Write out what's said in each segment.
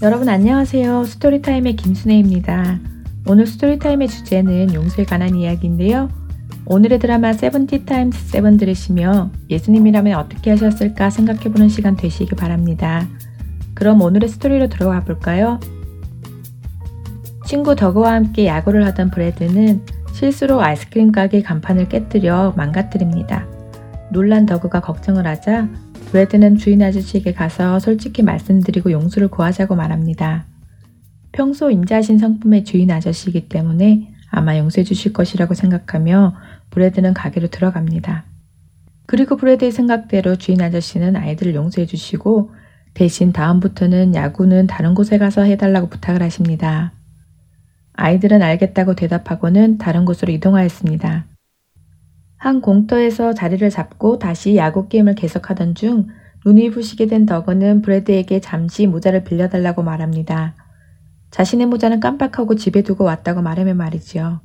여러분 안녕하세요. 스토리타임의 김순혜입니다. 오늘 스토리타임의 주제는 용서에 관한 이야기인데요. 오늘의 드라마 Seventy Times Seven 들으시며 예수님이라면 어떻게 하셨을까 생각해보는 시간 되시기 바랍니다. 그럼 오늘의 스토리로 들어가 볼까요? 친구 더그와 함께 야구를 하던 브래드는 실수로 아이스크림 가게 간판을 깨뜨려 망가뜨립니다. 놀란 더그가 걱정을 하자 브래드는 주인 아저씨에게 가서 솔직히 말씀드리고 용서를 구하자고 말합니다. 평소 인자하신 성품의 주인 아저씨이기 때문에 아마 용서해 주실 것이라고 생각하며 브래드는 가게로 들어갑니다. 그리고 브래드의 생각대로 주인 아저씨는 아이들을 용서해 주시고 대신 다음부터는 야구는 다른 곳에 가서 해달라고 부탁을 하십니다. 아이들은 알겠다고 대답하고는 다른 곳으로 이동하였습니다. 한 공터에서 자리를 잡고 다시 야구 게임을 계속하던 중 눈이 부시게 된 더거는 브래드에게 잠시 모자를 빌려달라고 말합니다. 자신의 모자는 깜빡하고 집에 두고 왔다고 말하며 말이지요.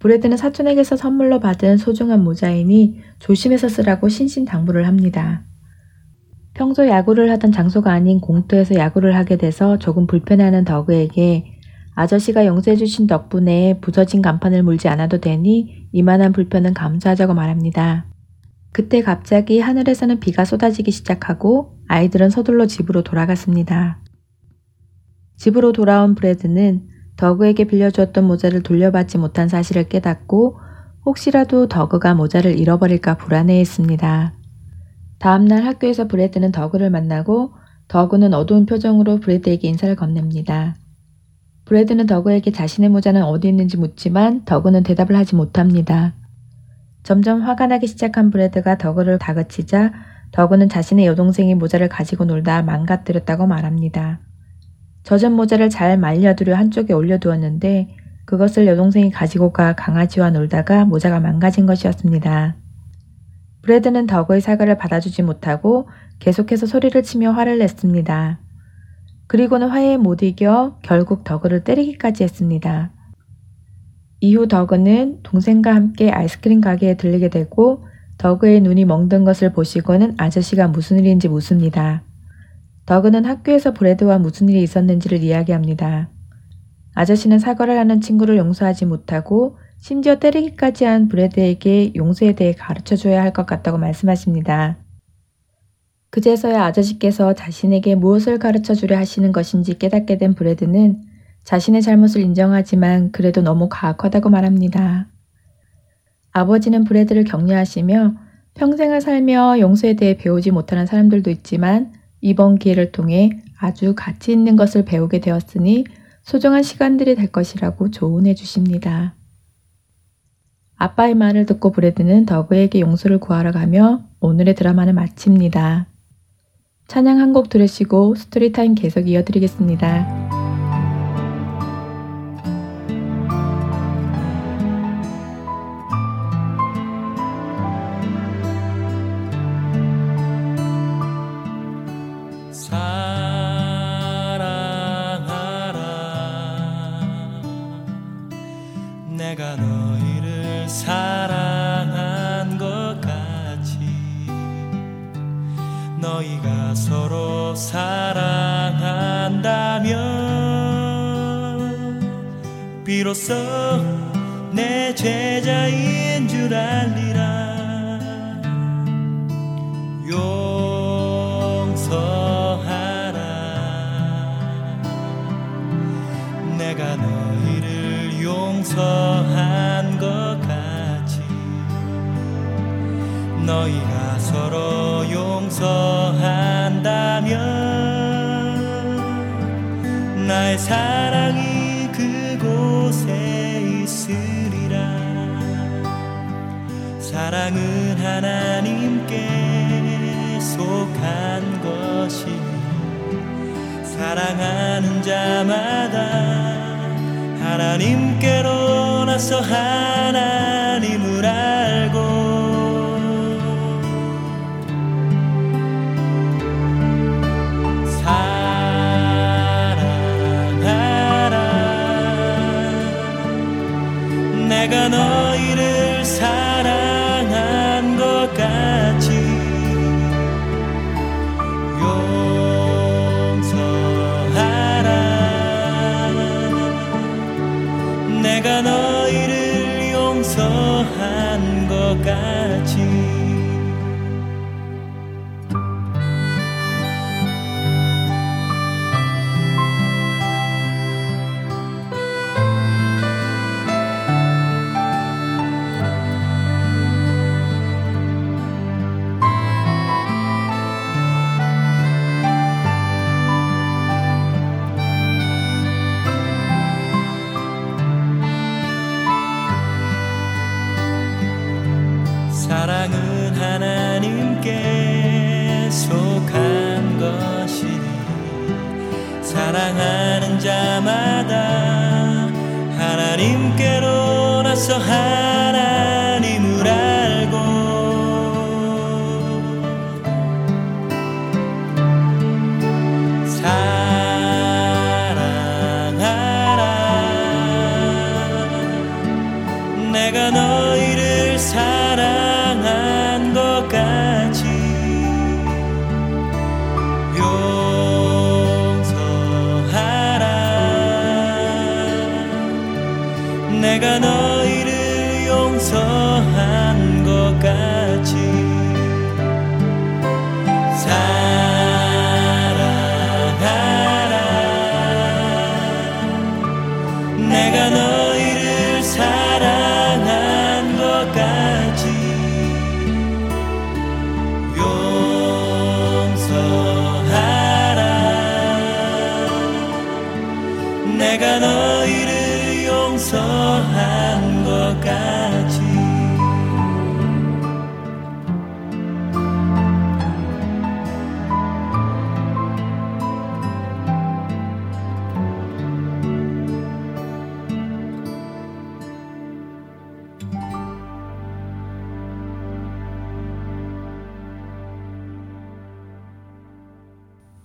브래드는 사촌에게서 선물로 받은 소중한 모자이니 조심해서 쓰라고 신신당부를 합니다. 평소 야구를 하던 장소가 아닌 공터에서 야구를 하게 돼서 조금 불편해하는 더그에게 아저씨가 용서해주신 덕분에 부서진 간판을 물지 않아도 되니 이만한 불편은 감수하자고 말합니다. 그때 갑자기 하늘에서는 비가 쏟아지기 시작하고 아이들은 서둘러 집으로 돌아갔습니다. 집으로 돌아온 브래드는 더그에게 빌려주었던 모자를 돌려받지 못한 사실을 깨닫고 혹시라도 더그가 모자를 잃어버릴까 불안해했습니다. 다음날 학교에서 브래드는 더그를 만나고 더그는 어두운 표정으로 브래드에게 인사를 건넵니다. 브래드는 더그에게 자신의 모자는 어디 있는지 묻지만 더그는 대답을 하지 못합니다. 점점 화가 나기 시작한 브래드가 더그를 다그치자 더그는 자신의 여동생이 모자를 가지고 놀다 망가뜨렸다고 말합니다. 젖은 모자를 잘 말려두려 한쪽에 올려두었는데 그것을 여동생이 가지고 가 강아지와 놀다가 모자가 망가진 것이었습니다. 브래드는 더그의 사과를 받아주지 못하고 계속해서 소리를 치며 화를 냈습니다. 그리고는 화해에 못 이겨 결국 더그를 때리기까지 했습니다. 이후 더그는 동생과 함께 아이스크림 가게에 들리게 되고 더그의 눈이 멍든 것을 보시고는 아저씨가 무슨 일인지 묻습니다. 더그는 학교에서 브래드와 무슨 일이 있었는지를 이야기합니다. 아저씨는 사과를 하는 친구를 용서하지 못하고 심지어 때리기까지 한 브래드에게 용서에 대해 가르쳐 줘야 할 것 같다고 말씀하십니다. 그제서야 아저씨께서 자신에게 무엇을 가르쳐 주려 하시는 것인지 깨닫게 된 브래드는 자신의 잘못을 인정하지만 그래도 너무 가혹하다고 말합니다. 아버지는 브래드를 격려하시며 평생을 살며 용서에 대해 배우지 못하는 사람들도 있지만 이번 기회를 통해 아주 가치 있는 것을 배우게 되었으니 소중한 시간들이 될 것이라고 조언해 주십니다. 아빠의 말을 듣고 브래드는 더그에게 용서를 구하러 가며 오늘의 드라마는 마칩니다. 찬양 한 곡 들으시고 스토리타임 계속 이어드리겠습니다. 비로소 내 제자인 줄 알리라. 용서하라. 내가 너희를 용서한 것 같이 너희가 서로 용서한다면 나의 사랑이 그곳에 있으리라. 사랑은 하나님께 속한 것이 사랑하는 자마다 하나님께로 나서 하나 사랑 하나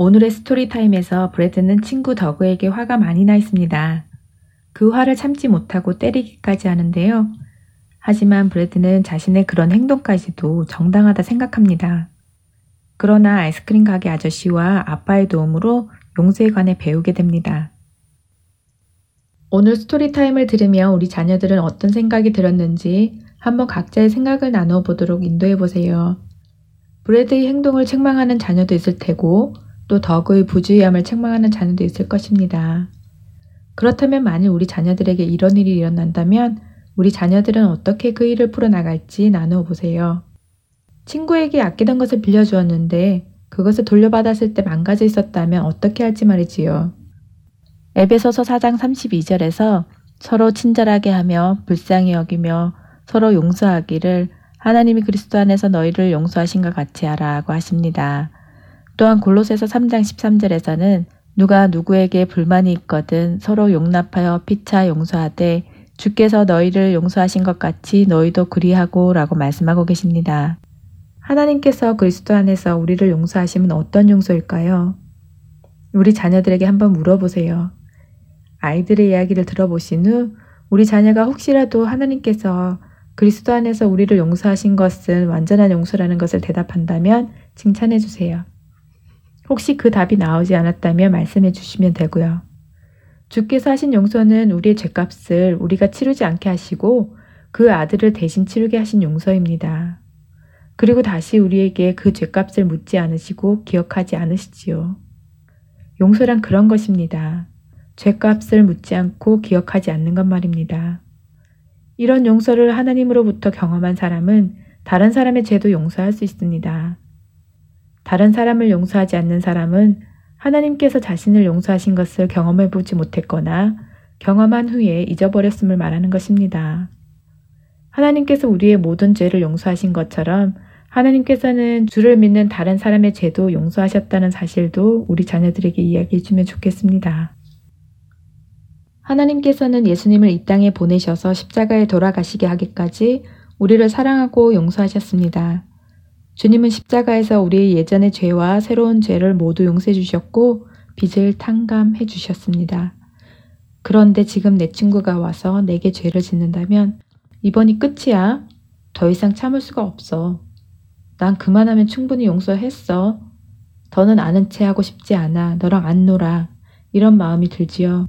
오늘의 스토리타임에서 브래드는 친구 더그에게 화가 많이 나 있습니다. 그 화를 참지 못하고 때리기까지 하는데요. 하지만 브래드는 자신의 그런 행동까지도 정당하다 생각합니다. 그러나 아이스크림 가게 아저씨와 아빠의 도움으로 용서에 관해 배우게 됩니다. 오늘 스토리타임을 들으며 우리 자녀들은 어떤 생각이 들었는지 한번 각자의 생각을 나누어 보도록 인도해 보세요. 브래드의 행동을 책망하는 자녀도 있을 테고 또 더그의 부주의함을 책망하는 자녀도 있을 것입니다. 그렇다면 만일 우리 자녀들에게 이런 일이 일어난다면 우리 자녀들은 어떻게 그 일을 풀어나갈지 나누어 보세요. 친구에게 아끼던 것을 빌려주었는데 그것을 돌려받았을 때 망가져 있었다면 어떻게 할지 말이지요. 에베소서 4장 32절에서 서로 친절하게 하며 불쌍히 여기며 서로 용서하기를 하나님이 그리스도 안에서 너희를 용서하신 것 같이 하라고 하십니다. 또한 골로새서 3장 13절에서는 누가 누구에게 불만이 있거든 서로 용납하여 피차 용서하되 주께서 너희를 용서하신 것 같이 너희도 그리하고 라고 말씀하고 계십니다. 하나님께서 그리스도 안에서 우리를 용서하시면 어떤 용서일까요? 우리 자녀들에게 한번 물어보세요. 아이들의 이야기를 들어보신 후 우리 자녀가 혹시라도 하나님께서 그리스도 안에서 우리를 용서하신 것은 완전한 용서라는 것을 대답한다면 칭찬해 주세요. 혹시 그 답이 나오지 않았다면 말씀해 주시면 되고요. 주께서 하신 용서는 우리의 죄값을 우리가 치르지 않게 하시고 그 아들을 대신 치르게 하신 용서입니다. 그리고 다시 우리에게 그 죄값을 묻지 않으시고 기억하지 않으시지요. 용서란 그런 것입니다. 죄값을 묻지 않고 기억하지 않는 것 말입니다. 이런 용서를 하나님으로부터 경험한 사람은 다른 사람의 죄도 용서할 수 있습니다. 다른 사람을 용서하지 않는 사람은 하나님께서 자신을 용서하신 것을 경험해 보지 못했거나 경험한 후에 잊어버렸음을 말하는 것입니다. 하나님께서 우리의 모든 죄를 용서하신 것처럼 하나님께서는 주를 믿는 다른 사람의 죄도 용서하셨다는 사실도 우리 자녀들에게 이야기해 주면 좋겠습니다. 하나님께서는 예수님을 이 땅에 보내셔서 십자가에 돌아가시게 하기까지 우리를 사랑하고 용서하셨습니다. 주님은 십자가에서 우리의 예전의 죄와 새로운 죄를 모두 용서해 주셨고 빚을 탕감해 주셨습니다. 그런데 지금 내 친구가 와서 내게 죄를 짓는다면 이번이 끝이야. 더 이상 참을 수가 없어. 난 그만하면 충분히 용서했어. 더는 아는 체 하고 싶지 않아. 너랑 안 놀아. 이런 마음이 들지요.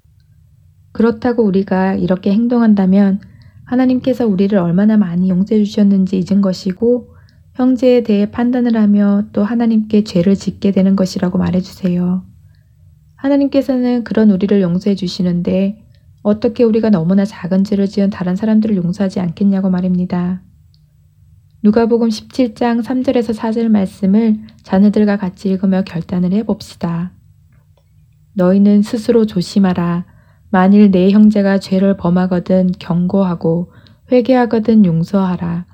그렇다고 우리가 이렇게 행동한다면 하나님께서 우리를 얼마나 많이 용서해 주셨는지 잊은 것이고 형제에 대해 판단을 하며 또 하나님께 죄를 짓게 되는 것이라고 말해주세요. 하나님께서는 그런 우리를 용서해 주시는데 어떻게 우리가 너무나 작은 죄를 지은 다른 사람들을 용서하지 않겠냐고 말입니다. 누가복음 17장 3절에서 4절 말씀을 자녀들과 같이 읽으며 결단을 해봅시다. 너희는 스스로 조심하라. 만일 내 형제가 죄를 범하거든 경고하고 회개하거든 용서하라.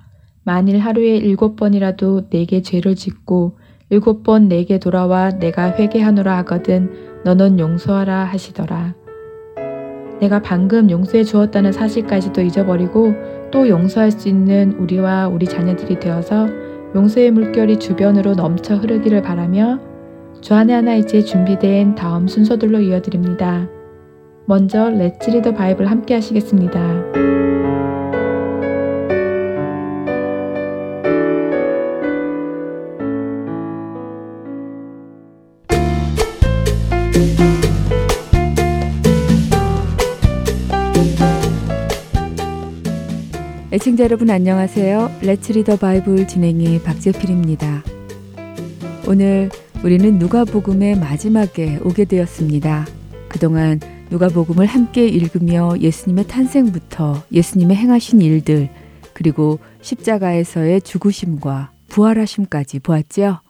만일 하루에 일곱 번이라도 내게 죄를 짓고 일곱 번 내게 돌아와 내가 회개하노라 하거든 너는 용서하라 하시더라. 내가 방금 용서해 주었다는 사실까지도 잊어버리고 또 용서할 수 있는 우리와 우리 자녀들이 되어서 용서의 물결이 주변으로 넘쳐 흐르기를 바라며 주안의 하나이지에 준비된 다음 순서들로 이어드립니다. 먼저 Let's Read the Bible 함께 하시겠습니다. 애청자 여러분 안녕하세요. Let's Read the Bible 진행의 박재필입니다. 오늘 우리는 누가복음의 마지막에 오게 되었습니다. 그동안 누가복음을 함께 읽으며 예수님의 탄생부터 예수님의 행하신 일들 그리고 십자가에서의 죽으심과 부활하심까지 보았지요.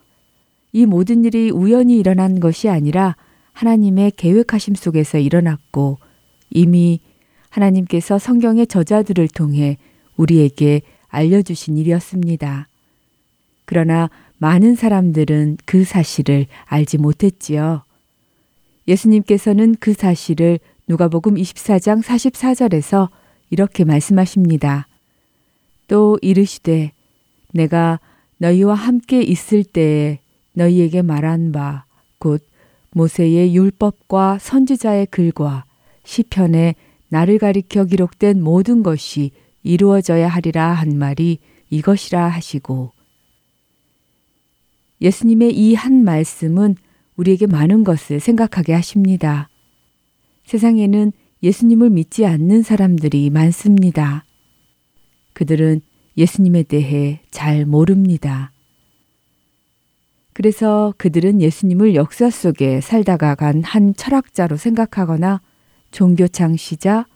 이 모든 일이 우연히 일어난 것이 아니라 하나님의 계획하심 속에서 일어났고 이미 하나님께서 성경의 저자들을 통해 우리에게 알려주신 일이었습니다. 그러나 많은 사람들은 그 사실을 알지 못했지요. 예수님께서는 그 사실을 누가복음 24장 44절에서 이렇게 말씀하십니다. 또 이르시되 내가 너희와 함께 있을 때에 너희에게 말한 바 곧 모세의 율법과 선지자의 글과 시편에 나를 가리켜 기록된 모든 것이 이루어져야 하리라 한 말이 이것이라 하시고 예수님의 이 한 말씀은 우리에게 많은 것을 생각하게 하십니다. 세상에는 예수님을 믿지 않는 사람들이 많습니다. 그들은 예수님에 대해 잘 모릅니다. 그래서 그들은 예수님을 역사 속에 살다가 간 한 철학자로 생각하거나 종교 창시자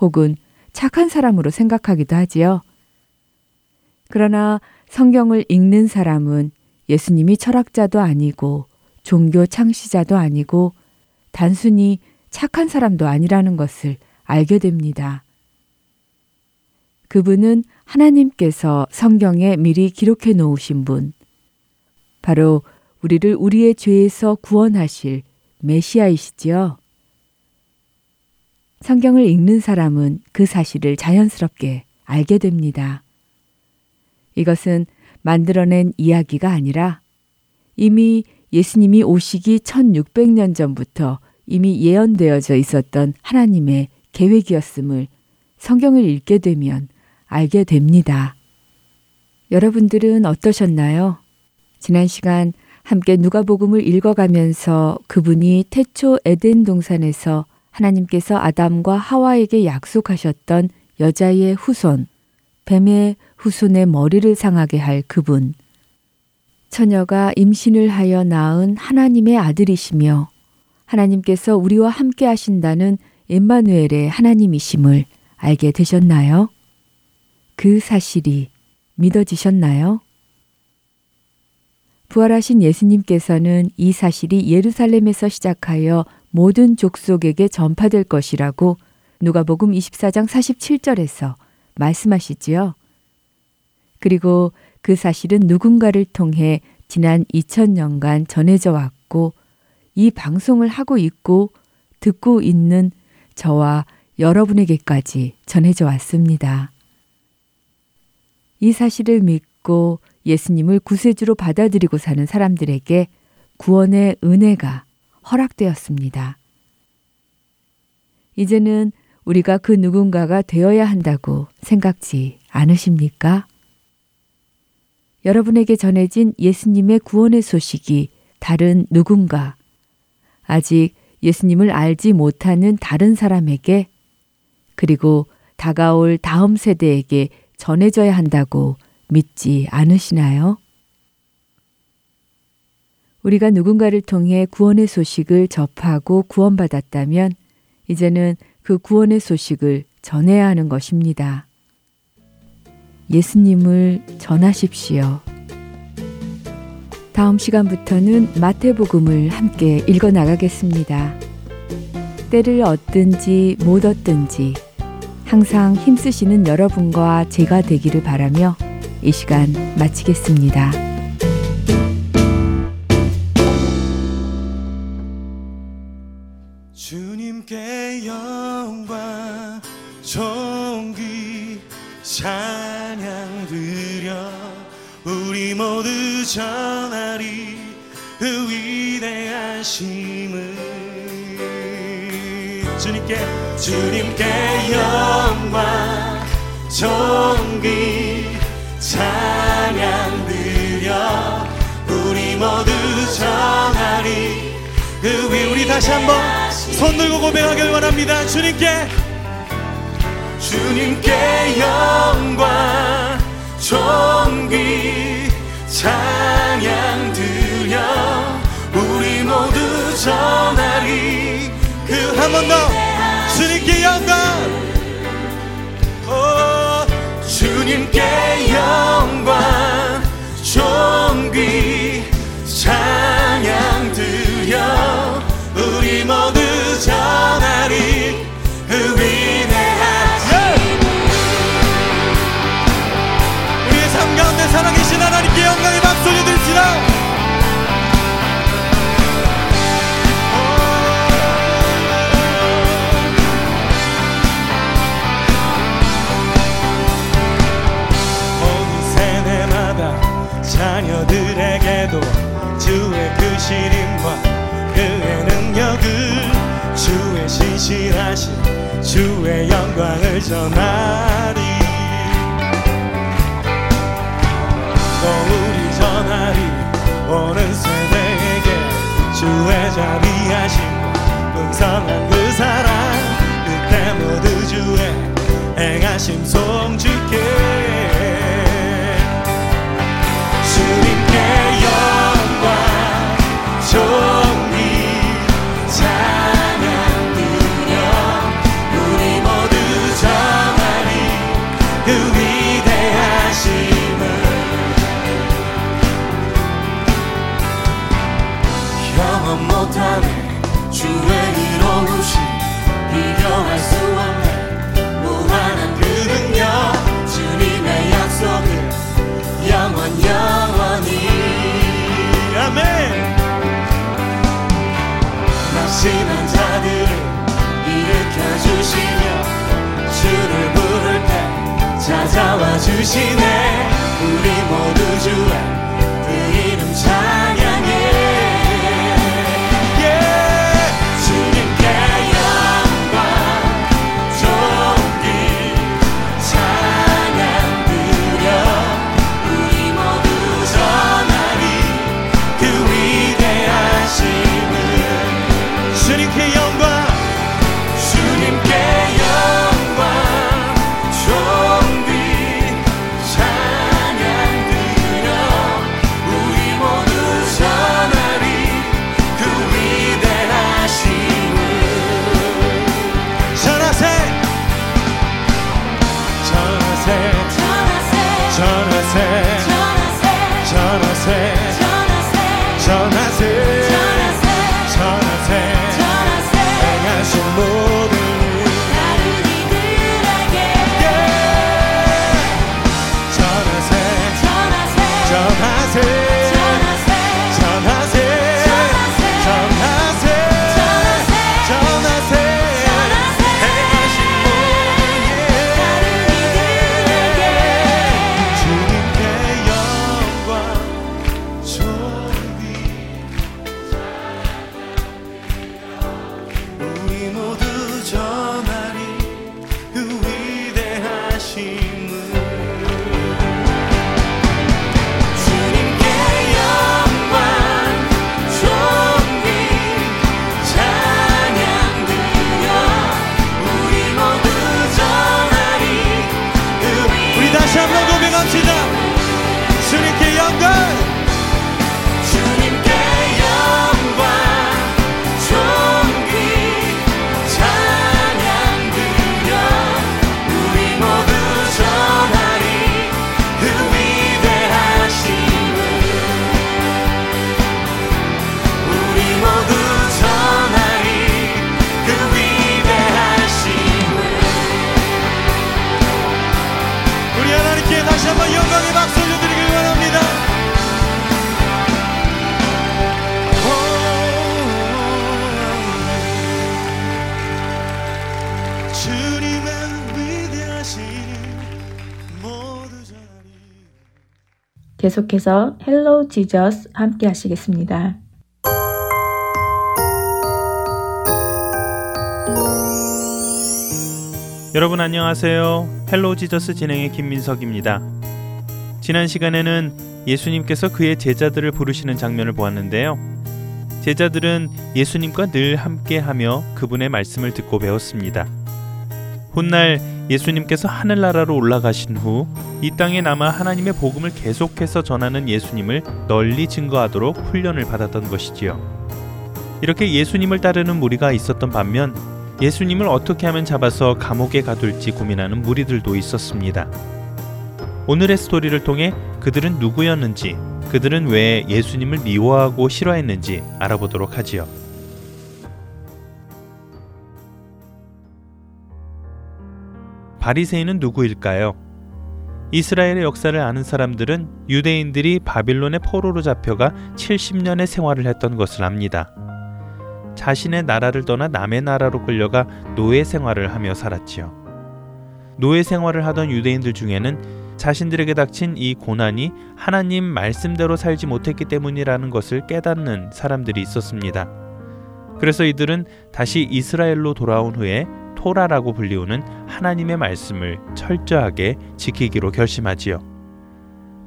혹은 착한 사람으로 생각하기도 하지요. 그러나 성경을 읽는 사람은 예수님이 철학자도 아니고 종교 창시자도 아니고 단순히 착한 사람도 아니라는 것을 알게 됩니다. 그분은 하나님께서 성경에 미리 기록해 놓으신 분, 바로 우리를 우리의 죄에서 구원하실 메시아이시지요. 성경을 읽는 사람은 그 사실을 자연스럽게 알게 됩니다. 이것은 만들어낸 이야기가 아니라 이미 예수님이 오시기 1600년 전부터 이미 예언되어져 있었던 하나님의 계획이었음을 성경을 읽게 되면 알게 됩니다. 여러분들은 어떠셨나요? 지난 시간 함께 누가복음을 읽어가면서 그분이 태초 에덴 동산에서 하나님께서 아담과 하와에게 약속하셨던 여자의 후손, 뱀의 후손의 머리를 상하게 할 그분. 처녀가 임신을 하여 낳은 하나님의 아들이시며 하나님께서 우리와 함께 하신다는 엠마누엘의 하나님이심을 알게 되셨나요? 그 사실이 믿어지셨나요? 부활하신 예수님께서는 이 사실이 예루살렘에서 시작하여 모든 족속에게 전파될 것이라고 누가복음 24장 47절에서 말씀하시지요. 그리고 그 사실은 누군가를 통해 지난 2000년간 전해져 왔고 이 방송을 하고 있고 듣고 있는 저와 여러분에게까지 전해져 왔습니다. 이 사실을 믿고 예수님을 구세주로 받아들이고 사는 사람들에게 구원의 은혜가 허락되었습니다. 이제는 우리가 그 누군가가 되어야 한다고 생각지 않으십니까? 여러분에게 전해진 예수님의 구원의 소식이 다른 누군가, 아직 예수님을 알지 못하는 다른 사람에게, 그리고 다가올 다음 세대에게 전해져야 한다고 믿지 않으시나요? 우리가 누군가를 통해 구원의 소식을 접하고 구원받았다면 이제는 그 구원의 소식을 전해야 하는 것입니다. 예수님을 전하십시오. 다음 시간부터는 마태복음을 함께 읽어 나가겠습니다. 때를 얻든지 못 얻든지 항상 힘쓰시는 여러분과 제가 되기를 바라며 이 시간 마치겠습니다. 영광 존귀 찬양 드려. 우리 모두 전하리 그 위대하심을. 주님께 주님께 영광 존귀 찬양 드려. 우리 모두 전하리 그 위 우리 다시 한번 손 들고 고백하길 원합니다. 주님께. 주님께 영광 존귀 찬양 드려. 우리 모두 전하리. 그 한 번 더. 주님께 영광. 오, 주님께 영광 시림과 그의 능력을 주의 신실하신 주의 영광을 전하리. 또 우리 전하리. 오는 세대에게 주의 자비하심 풍성한 그 사랑 그때 모두 주의 행하심 송축해 주시네. 우리 모두 주의 계속해서 Jesus 함께 하시겠습니다. 여러분 안녕하세요. Hello Jesus 진행의 김민석입니다. 지난 시간에는 예수님께서 그의 제자들을 부르시는 장면을 보았는데요. 제자들은 예수님과 늘 함께하며 그분의 말씀을 듣고 배웠습니다. 훗날 예수님께서 하늘나라로 올라가신 후 이 땅에 남아 하나님의 복음을 계속해서 전하는 예수님을 널리 증거하도록 훈련을 받았던 것이지요. 이렇게 예수님을 따르는 무리가 있었던 반면 예수님을 어떻게 하면 잡아서 감옥에 가둘지 고민하는 무리들도 있었습니다. 오늘의 스토리를 통해 그들은 누구였는지, 그들은 왜 예수님을 미워하고 싫어했는지 알아보도록 하지요. 바리새인은 누구일까요? 이스라엘의 역사를 아는 사람들은 유대인들이 바빌론의 포로로 잡혀가 70년의 생활을 했던 것을 압니다. 자신의 나라를 떠나 남의 나라로 끌려가 노예 생활을 하며 살았지요. 노예 생활을 하던 유대인들 중에는 자신들에게 닥친 이 고난이 하나님 말씀대로 살지 못했기 때문이라는 것을 깨닫는 사람들이 있었습니다. 그래서 이들은 다시 이스라엘로 돌아온 후에 토라라고 불리우는 하나님의 말씀을 철저하게 지키기로 결심하지요.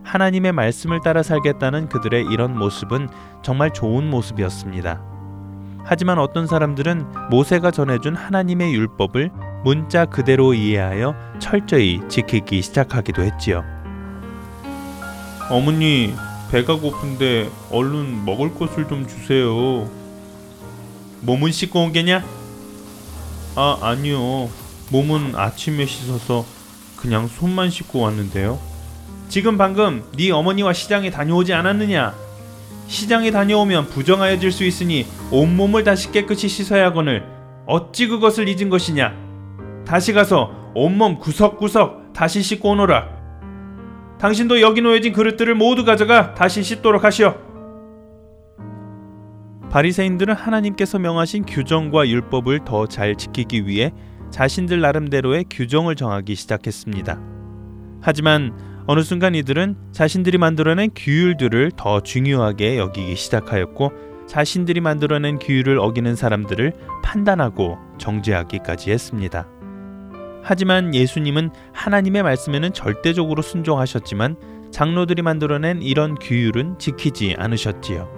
하나님의 말씀을 따라 살겠다는 그들의 이런 모습은 정말 좋은 모습이었습니다. 하지만 어떤 사람들은 모세가 전해준 하나님의 율법을 문자 그대로 이해하여 철저히 지키기 시작하기도 했지요. 어머니, 배가 고픈데 얼른 먹을 것을 좀 주세요. 몸은 씻고 온 게냐? 아, 아니요. 몸은 아침에 씻어서 그냥 손만 씻고 왔는데요. 지금 방금 네 어머니와 시장에 다녀오지 않았느냐? 시장에 다녀오면 부정하여질 수 있으니 온몸을 다시 깨끗이 씻어야 하거늘 어찌 그것을 잊은 것이냐? 다시 가서 온몸 구석구석 다시 씻고 오너라. 당신도 여기 놓여진 그릇들을 모두 가져가 다시 씻도록 하시오. 바리새인들은 하나님께서 명하신 규정과 율법을 더 잘 지키기 위해 자신들 나름대로의 규정을 정하기 시작했습니다. 하지만 어느 순간 이들은 자신들이 만들어낸 규율들을 더 중요하게 여기기 시작하였고 자신들이 만들어낸 규율을 어기는 사람들을 판단하고 정죄하기까지 했습니다. 하지만 예수님은 하나님의 말씀에는 절대적으로 순종하셨지만 장로들이 만들어낸 이런 규율은 지키지 않으셨지요.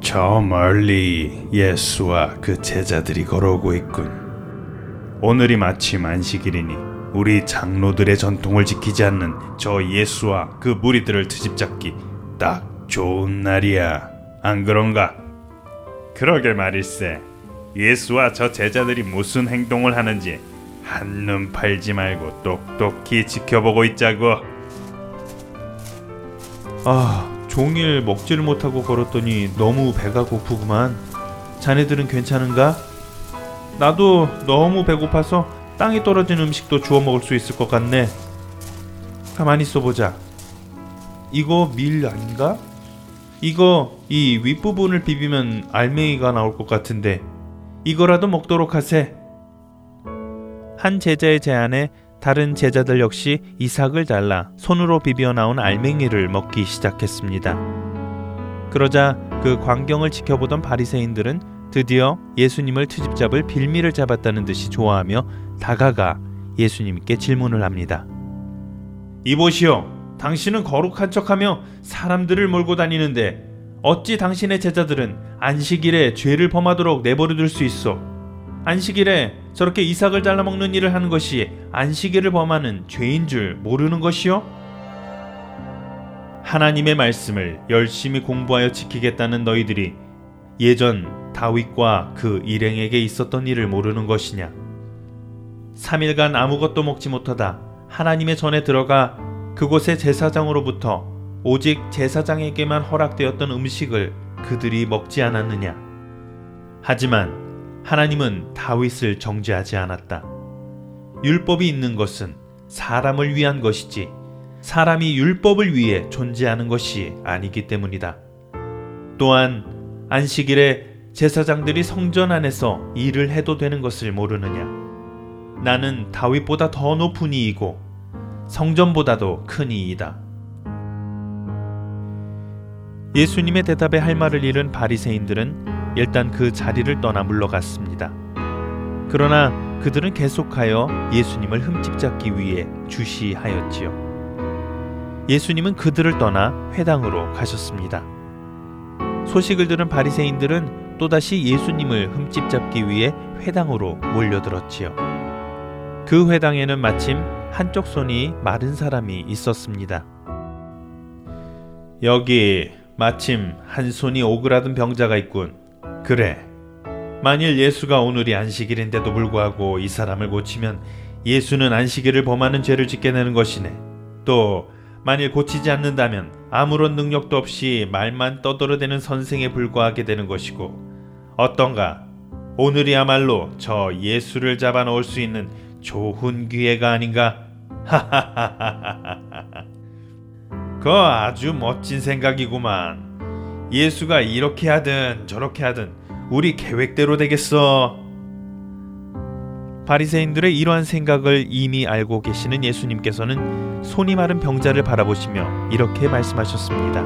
저 멀리 예수와 그 제자들이 걸어오고 있군. 오늘이 마침 안식일이니 우리 장로들의 전통을 지키지 않는 저 예수와 그 무리들을 트집잡기 딱 좋은 날이야. 안 그런가? 그러게 말일세. 예수와 저 제자들이 무슨 행동을 하는지 한눈 팔지 말고 똑똑히 지켜보고 있자고. 아, 종일 먹지를 못하고 걸었더니 너무 배가 고프구만. 자네들은 괜찮은가? 나도 너무 배고파서 땅에 떨어진 음식도 주워 먹을 수 있을 것 같네. 가만히 있어 보자. 이거 밀 아닌가? 이거 이 윗부분을 비비면 알맹이가 나올 것 같은데 이거라도 먹도록 하세. 한 제자의 제안에 다른 제자들 역시 이삭을 잘라 손으로 비벼 나온 알맹이를 먹기 시작했습니다. 그러자 그 광경을 지켜보던 바리새인들은 드디어 예수님을 트집잡을 빌미를 잡았다는 듯이 좋아하며 다가가 예수님께 질문을 합니다. 이보시오, 당신은 거룩한 척하며 사람들을 몰고 다니는데 어찌 당신의 제자들은 안식일에 죄를 범하도록 내버려둘 수 있어? 안식일에 저렇게 이삭을 잘라 먹는 일을 하는 것이 안식일을 범하는 죄인 줄 모르는 것이요? 하나님의 말씀을 열심히 공부하여 지키겠다는 너희들이 예전 다윗과 그 일행에게 있었던 일을 모르는 것이냐? 3일간 아무것도 먹지 못하다 하나님의 전에 들어가 그곳의 제사장으로부터 오직 제사장에게만 허락되었던 음식을 그들이 먹지 않았느냐? 하지만 하나님은 다윗을 정죄하지 않았다. 율법이 있는 것은 사람을 위한 것이지 사람이 율법을 위해 존재하는 것이 아니기 때문이다. 또한 안식일에 제사장들이 성전 안에서 일을 해도 되는 것을 모르느냐? 나는 다윗보다 더 높은 이이고 성전보다도 큰 이이다. 예수님의 대답에 할 말을 잃은 바리새인들은 일단 그 자리를 떠나 물러갔습니다. 그러나 그들은 계속하여 예수님을 흠집잡기 위해 주시하였지요. 예수님은 그들을 떠나 회당으로 가셨습니다. 소식을 들은 바리새인들은 또다시 예수님을 흠집잡기 위해 회당으로 몰려들었지요. 그 회당에는 마침 한쪽 손이 마른 사람이 있었습니다. 여기 마침 한 손이 오그라든 병자가 있군. 그래. 만일 예수가 오늘이 안식일인데도 불구하고 이 사람을 고치면 예수는 안식일을 범하는 죄를 짓게 되는 것이네. 또 만일 고치지 않는다면 아무런 능력도 없이 말만 떠들어대는 선생에 불과하게 되는 것이고 어떤가? 오늘이야말로 저 예수를 잡아 놓을 수 있는 좋은 기회가 아닌가? 그 아주 멋진 생각이구만. 예수가 이렇게 하든 저렇게 하든 우리 계획대로 되겠어. 바리새인들의 이러한 생각을 이미 알고 계시는 예수님께서는 손이 마른 병자를 바라보시며 이렇게 말씀하셨습니다.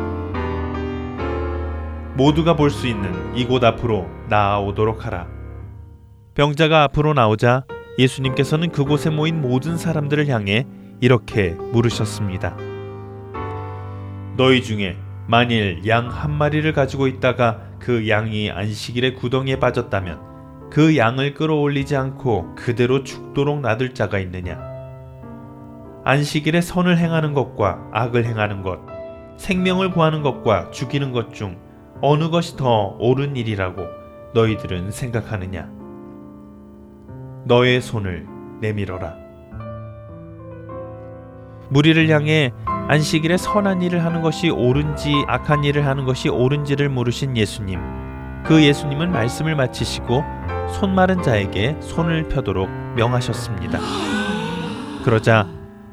모두가 볼 수 있는 이곳 앞으로 나아오도록 하라. 병자가 앞으로 나오자 예수님께서는 그곳에 모인 모든 사람들을 향해 이렇게 물으셨습니다. 너희 중에 만일 양 한 마리를 가지고 있다가 그 양이 안식일에 구덩이에 빠졌다면 그 양을 끌어올리지 않고 그대로 죽도록 놔둘 자가 있느냐? 안식일에 선을 행하는 것과 악을 행하는 것, 생명을 구하는 것과 죽이는 것 중 어느 것이 더 옳은 일이라고 너희들은 생각하느냐? 너의 손을 내밀어라. 무리를 향해 안식일에 선한 일을 하는 것이 옳은지 악한 일을 하는 것이 옳은지를 물으신 예수님. 그 예수님은 말씀을 마치시고 손 마른 자에게 손을 펴도록 명하셨습니다. 그러자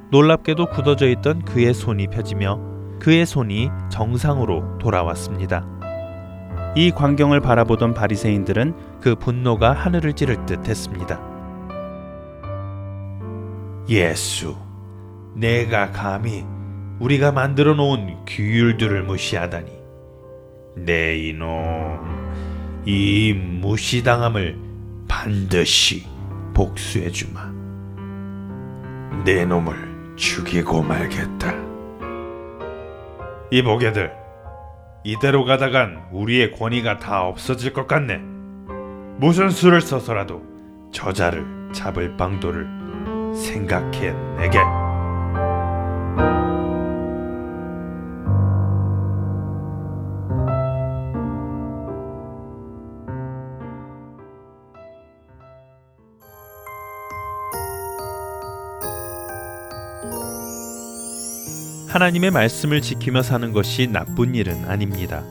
놀랍게도 굳어져 있던 그의 손이 펴지며 그의 손이 정상으로 돌아왔습니다. 이 광경을 바라보던 바리새인들은 그 분노가 하늘을 찌를 듯 했습니다. 예수, 내가 감히 우리가 만들어 놓은 규율들을 무시하다니. 내 이놈, 이 무시당함을 반드시 복수해 주마. 내 놈을 죽이고 말겠다. 이보게들, 이대로 가다간 우리의 권위가 다 없어질 것 같네. 무슨 수를 써서라도 저자를 잡을 방도를 생각해 내게. 하나님의 말씀을 지키며 사는 것이 나쁜 일은 아닙니다.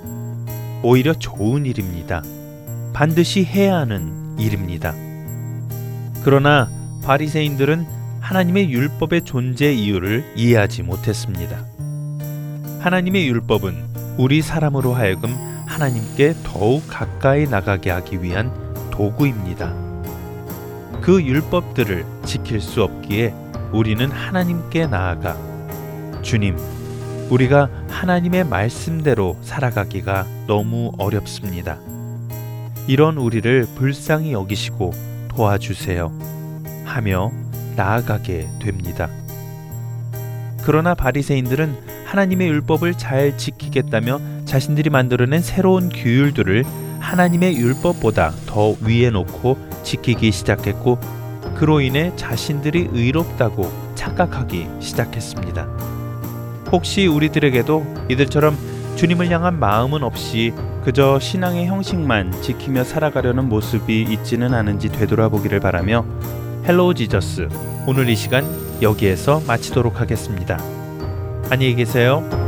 오히려 좋은 일입니다. 반드시 해야 하는 일입니다. 그러나 바리새인들은 하나님의 율법의 존재 이유를 이해하지 못했습니다. 하나님의 율법은 우리 사람으로 하여금 하나님께 더욱 가까이 나가게 하기 위한 도구입니다. 그 율법들을 지킬 수 없기에 우리는 하나님께 나아가 주님, 우리가 하나님의 말씀대로 살아가기가 너무 어렵습니다. 이런 우리를 불쌍히 여기시고 도와주세요. 하며 나아가게 됩니다. 그러나 바리새인들은 하나님의 율법을 잘 지키겠다며 자신들이 만들어낸 새로운 규율들을 하나님의 율법보다 더 위에 놓고 지키기 시작했고 그로 인해 자신들이 의롭다고 착각하기 시작했습니다. 혹시 우리들에게도 이들처럼 주님을 향한 마음은 없이 그저 신앙의 형식만 지키며 살아가려는 모습이 있지는 않은지 되돌아보기를 바라며 Hello Jesus 오늘 이 시간 여기에서 마치도록 하겠습니다. 안녕히 계세요.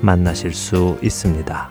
만나실 수 있습니다.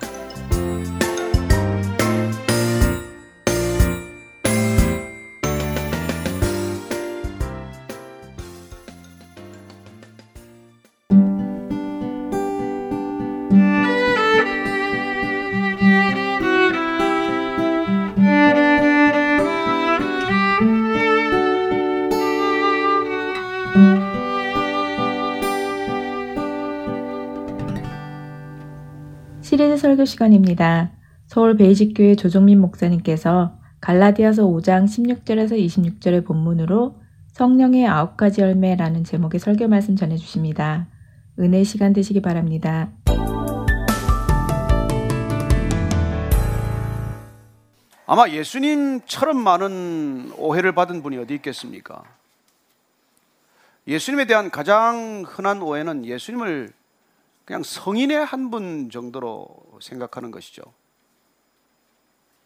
시간입니다. 서울 베이직교회 조종민 목사님께서 갈라디아서 5장 16절에서 26절의 본문으로 성령의 아홉 가지 열매라는 제목의 설교 말씀 전해 주십니다. 은혜 시간 되시기 바랍니다. 아마 예수님처럼 많은 오해를 받은 분이 어디 있겠습니까? 예수님에 대한 가장 흔한 오해는 예수님을 그냥 성인의 한 분 정도로 생각하는 것이죠.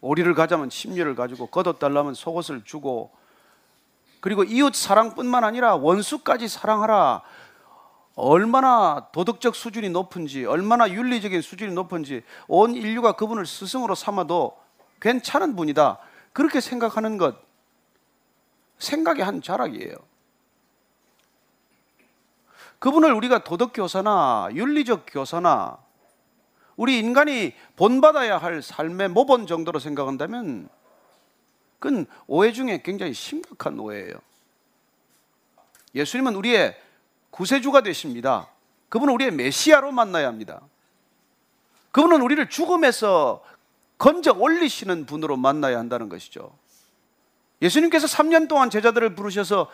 오리를 가자면 심려를 가지고 겉옷 달라면 속옷을 주고 그리고 이웃 사랑뿐만 아니라 원수까지 사랑하라. 얼마나 도덕적 수준이 높은지, 얼마나 윤리적인 수준이 높은지 온 인류가 그분을 스승으로 삼아도 괜찮은 분이다. 그렇게 생각하는 것 생각의 한 자락이에요. 그분을 우리가 도덕 교사나 윤리적 교사나 우리 인간이 본받아야 할 삶의 모본 정도로 생각한다면 그건 오해 중에 굉장히 심각한 오해예요. 예수님은 우리의 구세주가 되십니다. 그분은 우리의 메시아로 만나야 합니다. 그분은 우리를 죽음에서 건져 올리시는 분으로 만나야 한다는 것이죠. 예수님께서 3년 동안 제자들을 부르셔서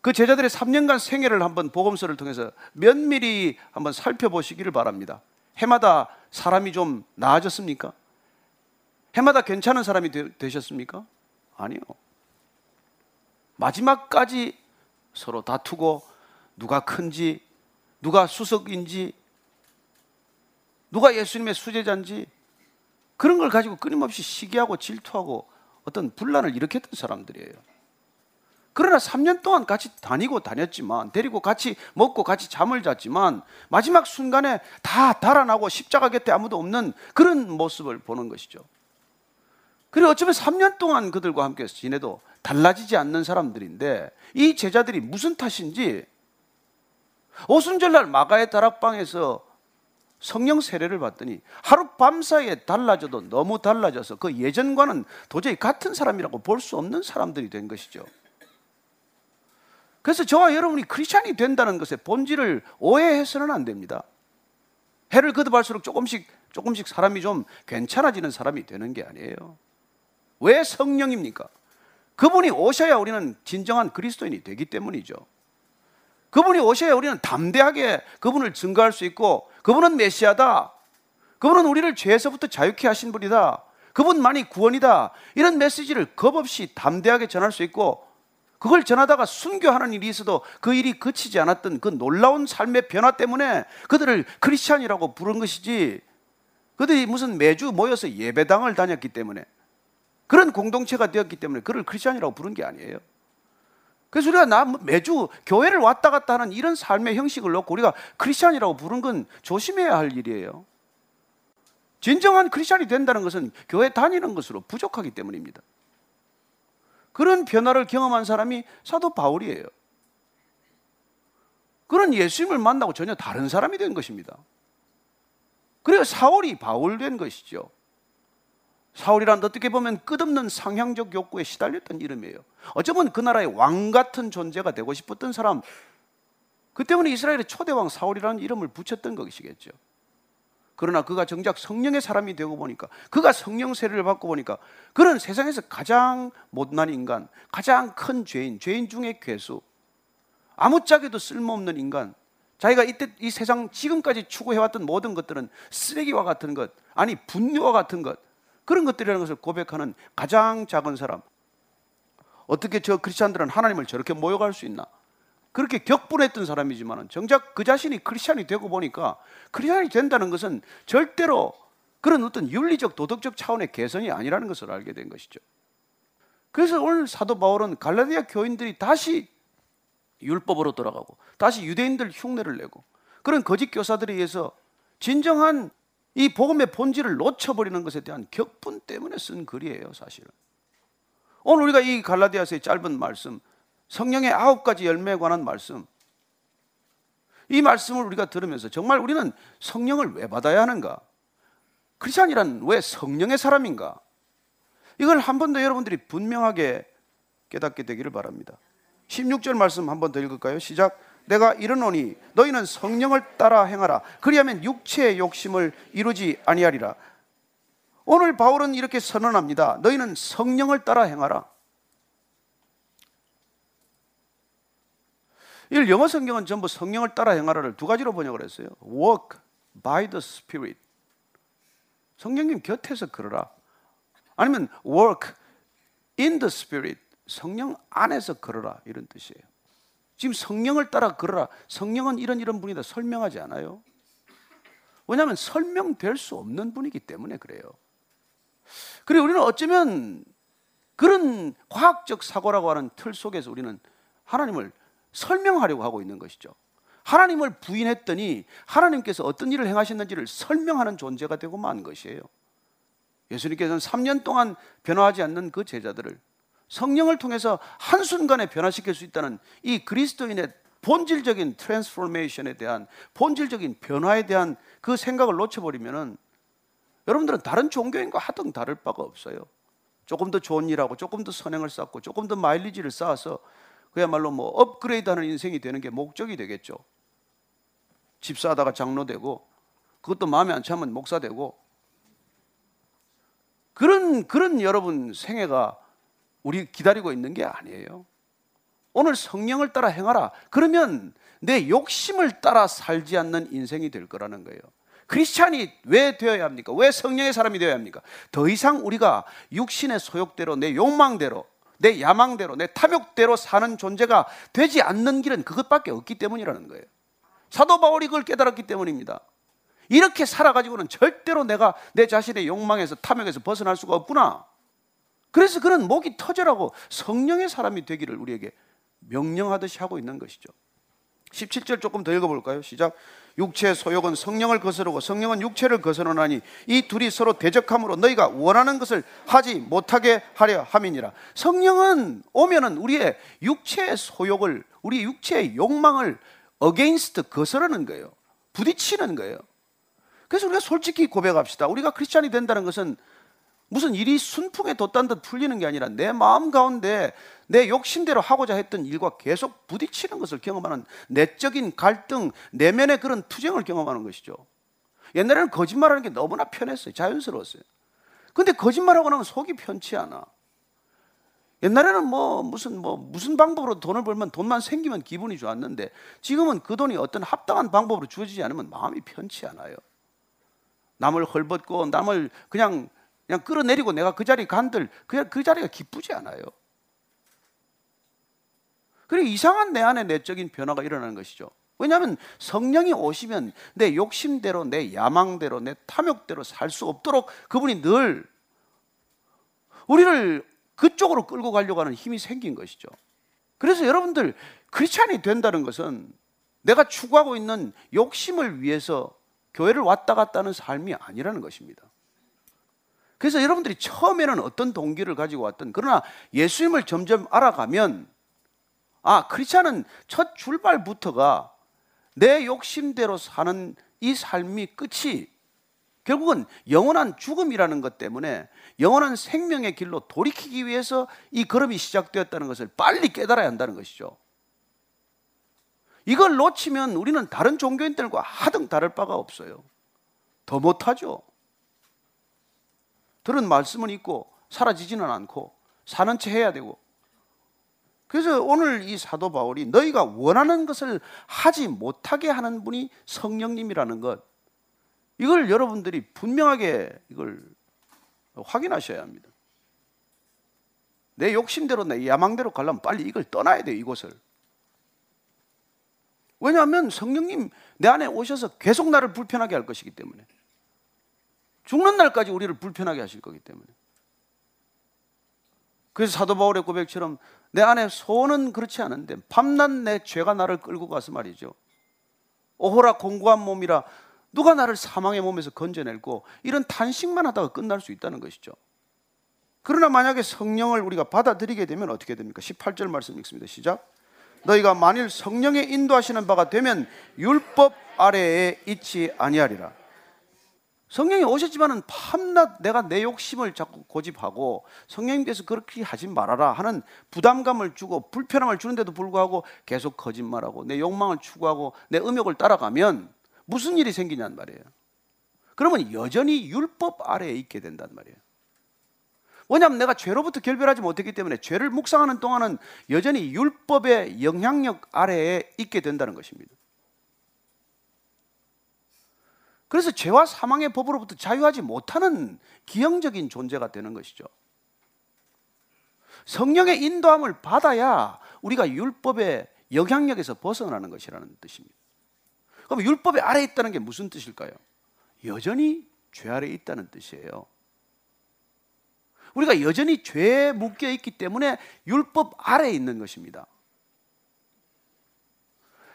그 제자들의 3년간 생애를 한번 복음서를 통해서 면밀히 한번 살펴보시기를 바랍니다. 해마다 사람이 좀 나아졌습니까? 해마다 괜찮은 사람이 되, 셨습니까 아니요. 마지막까지 서로 다투고 누가 큰지, 누가 수석인지, 누가 예수님의 수제자인지 그런 걸 가지고 끊임없이 시기하고 질투하고 어떤 분란을 일으켰던 사람들이에요. 그러나 3년 동안 같이 다니고 다녔지만, 데리고 같이 먹고 같이 잠을 잤지만, 마지막 순간에 다 달아나고 십자가 곁에 아무도 없는 그런 모습을 보는 것이죠. 그리고 어쩌면 3년 동안 그들과 함께 지내도 달라지지 않는 사람들인데, 이 제자들이 무슨 탓인지, 오순절날 마가의 다락방에서 성령 세례를 받더니 하루 밤 사이에 달라져도 너무 달라져서 그 예전과는 도저히 같은 사람이라고 볼 수 없는 사람들이 된 것이죠. 그래서 저와 여러분이 크리스찬이 된다는 것의 본질을 오해해서는 안 됩니다. 해를 거듭할수록 조금씩 조금씩 사람이 좀 괜찮아지는 사람이 되는 게 아니에요. 왜 성령입니까? 그분이 오셔야 우리는 진정한 그리스도인이 되기 때문이죠. 그분이 오셔야 우리는 담대하게 그분을 증거할 수 있고 그분은 메시아다. 그분은 우리를 죄에서부터 자유케 하신 분이다. 그분만이 구원이다. 이런 메시지를 겁없이 담대하게 전할 수 있고 그걸 전하다가 순교하는 일이 있어도 그 일이 그치지 않았던 그 놀라운 삶의 변화 때문에 그들을 크리스찬이라고 부른 것이지 그들이 무슨 매주 모여서 예배당을 다녔기 때문에 그런 공동체가 되었기 때문에 그를 크리스찬이라고 부른 게 아니에요. 그래서 우리가 나 매주 교회를 왔다 갔다 하는 이런 삶의 형식을 놓고 우리가 크리스찬이라고 부른 건 조심해야 할 일이에요. 진정한 크리스찬이 된다는 것은 교회 다니는 것으로 부족하기 때문입니다. 그런 변화를 경험한 사람이 사도 바울이에요. 그런 예수님을 만나고 전혀 다른 사람이 된 것입니다. 그래서 사울이 바울 된 것이죠. 사울이란 어떻게 보면 끝없는 상향적 욕구에 시달렸던 이름이에요. 어쩌면 그 나라의 왕 같은 존재가 되고 싶었던 사람. 그 때문에 이스라엘의 초대왕 사울이라는 이름을 붙였던 것이겠죠. 그러나 그가 정작 성령의 사람이 되고 보니까 그가 성령 세례를 받고 보니까 그는 세상에서 가장 못난 인간, 가장 큰 죄인, 죄인 중에 괴수, 아무짝에도 쓸모없는 인간, 자기가 이때 이 세상 지금까지 추구해왔던 모든 것들은 쓰레기와 같은 것, 아니 분뇨와 같은 것, 그런 것들이라는 것을 고백하는 가장 작은 사람. 어떻게 저 크리스찬들은 하나님을 저렇게 모욕할 수 있나? 그렇게 격분했던 사람이지만 정작 그 자신이 크리스천이 되고 보니까 크리스천이 된다는 것은 절대로 그런 어떤 윤리적 도덕적 차원의 개선이 아니라는 것을 알게 된 것이죠. 그래서 오늘 사도 바울은 갈라디아 교인들이 다시 율법으로 돌아가고 다시 유대인들 흉내를 내고 그런 거짓 교사들에 의해서 진정한 이 복음의 본질을 놓쳐버리는 것에 대한 격분 때문에 쓴 글이에요, 사실은. 오늘 우리가 이 갈라디아서의 짧은 말씀, 성령의 아홉 가지 열매에 관한 말씀. 이 말씀을 우리가 들으면서 정말 우리는 성령을 왜 받아야 하는가? 크리스찬이란 왜 성령의 사람인가? 이걸 한 번 더 여러분들이 분명하게 깨닫게 되기를 바랍니다. 16절 말씀 한 번 더 읽을까요? 시작. 내가 이르노니 너희는 성령을 따라 행하라. 그리하면 육체의 욕심을 이루지 아니하리라. 오늘 바울은 이렇게 선언합니다. 너희는 성령을 따라 행하라. 이걸 영어 성경은 전부 성령을 따라 행하라를 두 가지로 번역을 했어요. Walk by the Spirit. 성령님 곁에서 걸어라. 아니면 work in the Spirit. 성령 안에서 걸어라. 이런 뜻이에요. 지금 성령을 따라 걸어라. 성령은 이런 이런 분이다. 설명하지 않아요. 왜냐하면 설명될 수 없는 분이기 때문에 그래요. 그리고 우리는 어쩌면 그런 과학적 사고라고 하는 틀 속에서 우리는 하나님을 설명하려고 하고 있는 것이죠. 하나님을 부인했더니 하나님께서 어떤 일을 행하셨는지를 설명하는 존재가 되고 만 것이에요. 예수님께서는 3년 동안 변화하지 않는 그 제자들을 성령을 통해서 한순간에 변화시킬 수 있다는 이 그리스도인의 본질적인 transformation에 대한 본질적인 변화에 대한 그 생각을 놓쳐버리면은 여러분들은 다른 종교인과 하등 다를 바가 없어요. 조금 더 좋은 일하고 조금 더 선행을 쌓고 조금 더 마일리지를 쌓아서 그야말로 뭐 업그레이드하는 인생이 되는 게 목적이 되겠죠. 집사하다가 장로 되고 그것도 마음에 안 차면 목사 되고 그런 그런 여러분 생애가 우리 기다리고 있는 게 아니에요. 오늘 성령을 따라 행하라. 그러면 내 욕심을 따라 살지 않는 인생이 될 거라는 거예요. 크리스찬이 왜 되어야 합니까? 왜 성령의 사람이 되어야 합니까? 더 이상 우리가 육신의 소욕대로 내 욕망대로 내 야망대로 내 탐욕대로 사는 존재가 되지 않는 길은 그것밖에 없기 때문이라는 거예요. 사도 바울이 그걸 깨달았기 때문입니다. 이렇게 살아가지고는 절대로 내가 내 자신의 욕망에서 탐욕에서 벗어날 수가 없구나. 그래서 그는 목이 터져라고 성령의 사람이 되기를 우리에게 명령하듯이 하고 있는 것이죠. 17절 조금 더 읽어볼까요? 시작. 육체의 소욕은 성령을 거스르고 성령은 육체를 거스르나니 이 둘이 서로 대적함으로 너희가 원하는 것을 하지 못하게 하려 함이니라. 성령은 오면은 우리의 육체의 소욕을 우리 육체의 욕망을 against 거스르는 거예요. 부딪히는 거예요. 그래서 우리가 솔직히 고백합시다. 우리가 크리스찬이 된다는 것은 무슨 일이 순풍에 돛단 듯 풀리는 게 아니라 내 마음 가운데 내 욕심대로 하고자 했던 일과 계속 부딪히는 것을 경험하는 내적인 갈등, 내면의 그런 투쟁을 경험하는 것이죠. 옛날에는 거짓말하는 게 너무나 편했어요. 자연스러웠어요. 근데 거짓말하고 나면 속이 편치 않아. 옛날에는 뭐 무슨 뭐 무슨 방법으로 돈을 벌면 돈만 생기면 기분이 좋았는데 지금은 그 돈이 어떤 합당한 방법으로 주어지지 않으면 마음이 편치 않아요. 남을 헐벗고 남을 그냥 그냥 끌어내리고 내가 그 자리 간들 그냥 그 자리가 기쁘지 않아요. 그리고 이상한 내 안에 내적인 변화가 일어나는 것이죠. 왜냐하면 성령이 오시면 내 욕심대로 내 야망대로 내 탐욕대로 살 수 없도록 그분이 늘 우리를 그쪽으로 끌고 가려고 하는 힘이 생긴 것이죠. 그래서 여러분들 크리스찬이 된다는 것은 내가 추구하고 있는 욕심을 위해서 교회를 왔다 갔다 하는 삶이 아니라는 것입니다. 그래서 여러분들이 처음에는 어떤 동기를 가지고 왔든 그러나 예수님을 점점 알아가면 아, 크리스찬은 첫 출발부터가 내 욕심대로 사는 이 삶이 끝이 결국은 영원한 죽음이라는 것 때문에 영원한 생명의 길로 돌이키기 위해서 이 걸음이 시작되었다는 것을 빨리 깨달아야 한다는 것이죠. 이걸 놓치면 우리는 다른 종교인들과 하등 다를 바가 없어요. 더 못하죠. 들은 말씀은 있고 사라지지는 않고 사는 채 해야 되고 그래서 오늘 이 사도 바울이 너희가 원하는 것을 하지 못하게 하는 분이 성령님이라는 것 이걸 여러분들이 분명하게 이걸 확인하셔야 합니다. 내 욕심대로 내 야망대로 가려면 빨리 이걸 떠나야 돼요, 이곳을. 왜냐하면 성령님 내 안에 오셔서 계속 나를 불편하게 할 것이기 때문에. 죽는 날까지 우리를 불편하게 하실 거기 때문에. 그래서 사도 바울의 고백처럼 내 안에 소원은 그렇지 않은데 밤낮 내 죄가 나를 끌고 가서 말이죠. 오호라 공고한 몸이라 누가 나를 사망의 몸에서 건져낼고 이런 탄식만 하다가 끝날 수 있다는 것이죠. 그러나 만약에 성령을 우리가 받아들이게 되면 어떻게 됩니까? 18절 말씀 읽습니다. 시작. 너희가 만일 성령의 인도하시는 바가 되면 율법 아래에 있지 아니하리라. 성령이 오셨지만은 밤낮 내가 내 욕심을 자꾸 고집하고 성령님께서 그렇게 하지 말아라 하는 부담감을 주고 불편함을 주는데도 불구하고 계속 거짓말하고 내 욕망을 추구하고 내 음욕을 따라가면 무슨 일이 생기냔 말이에요. 그러면 여전히 율법 아래에 있게 된단 말이에요. 왜냐하면 내가 죄로부터 결별하지 못했기 때문에 죄를 묵상하는 동안은 여전히 율법의 영향력 아래에 있게 된다는 것입니다. 그래서 죄와 사망의 법으로부터 자유하지 못하는 기형적인 존재가 되는 것이죠. 성령의 인도함을 받아야 우리가 율법의 영향력에서 벗어나는 것이라는 뜻입니다. 그럼 율법의 아래에 있다는 게 무슨 뜻일까요? 여전히 죄 아래에 있다는 뜻이에요. 우리가 여전히 죄에 묶여 있기 때문에 율법 아래에 있는 것입니다.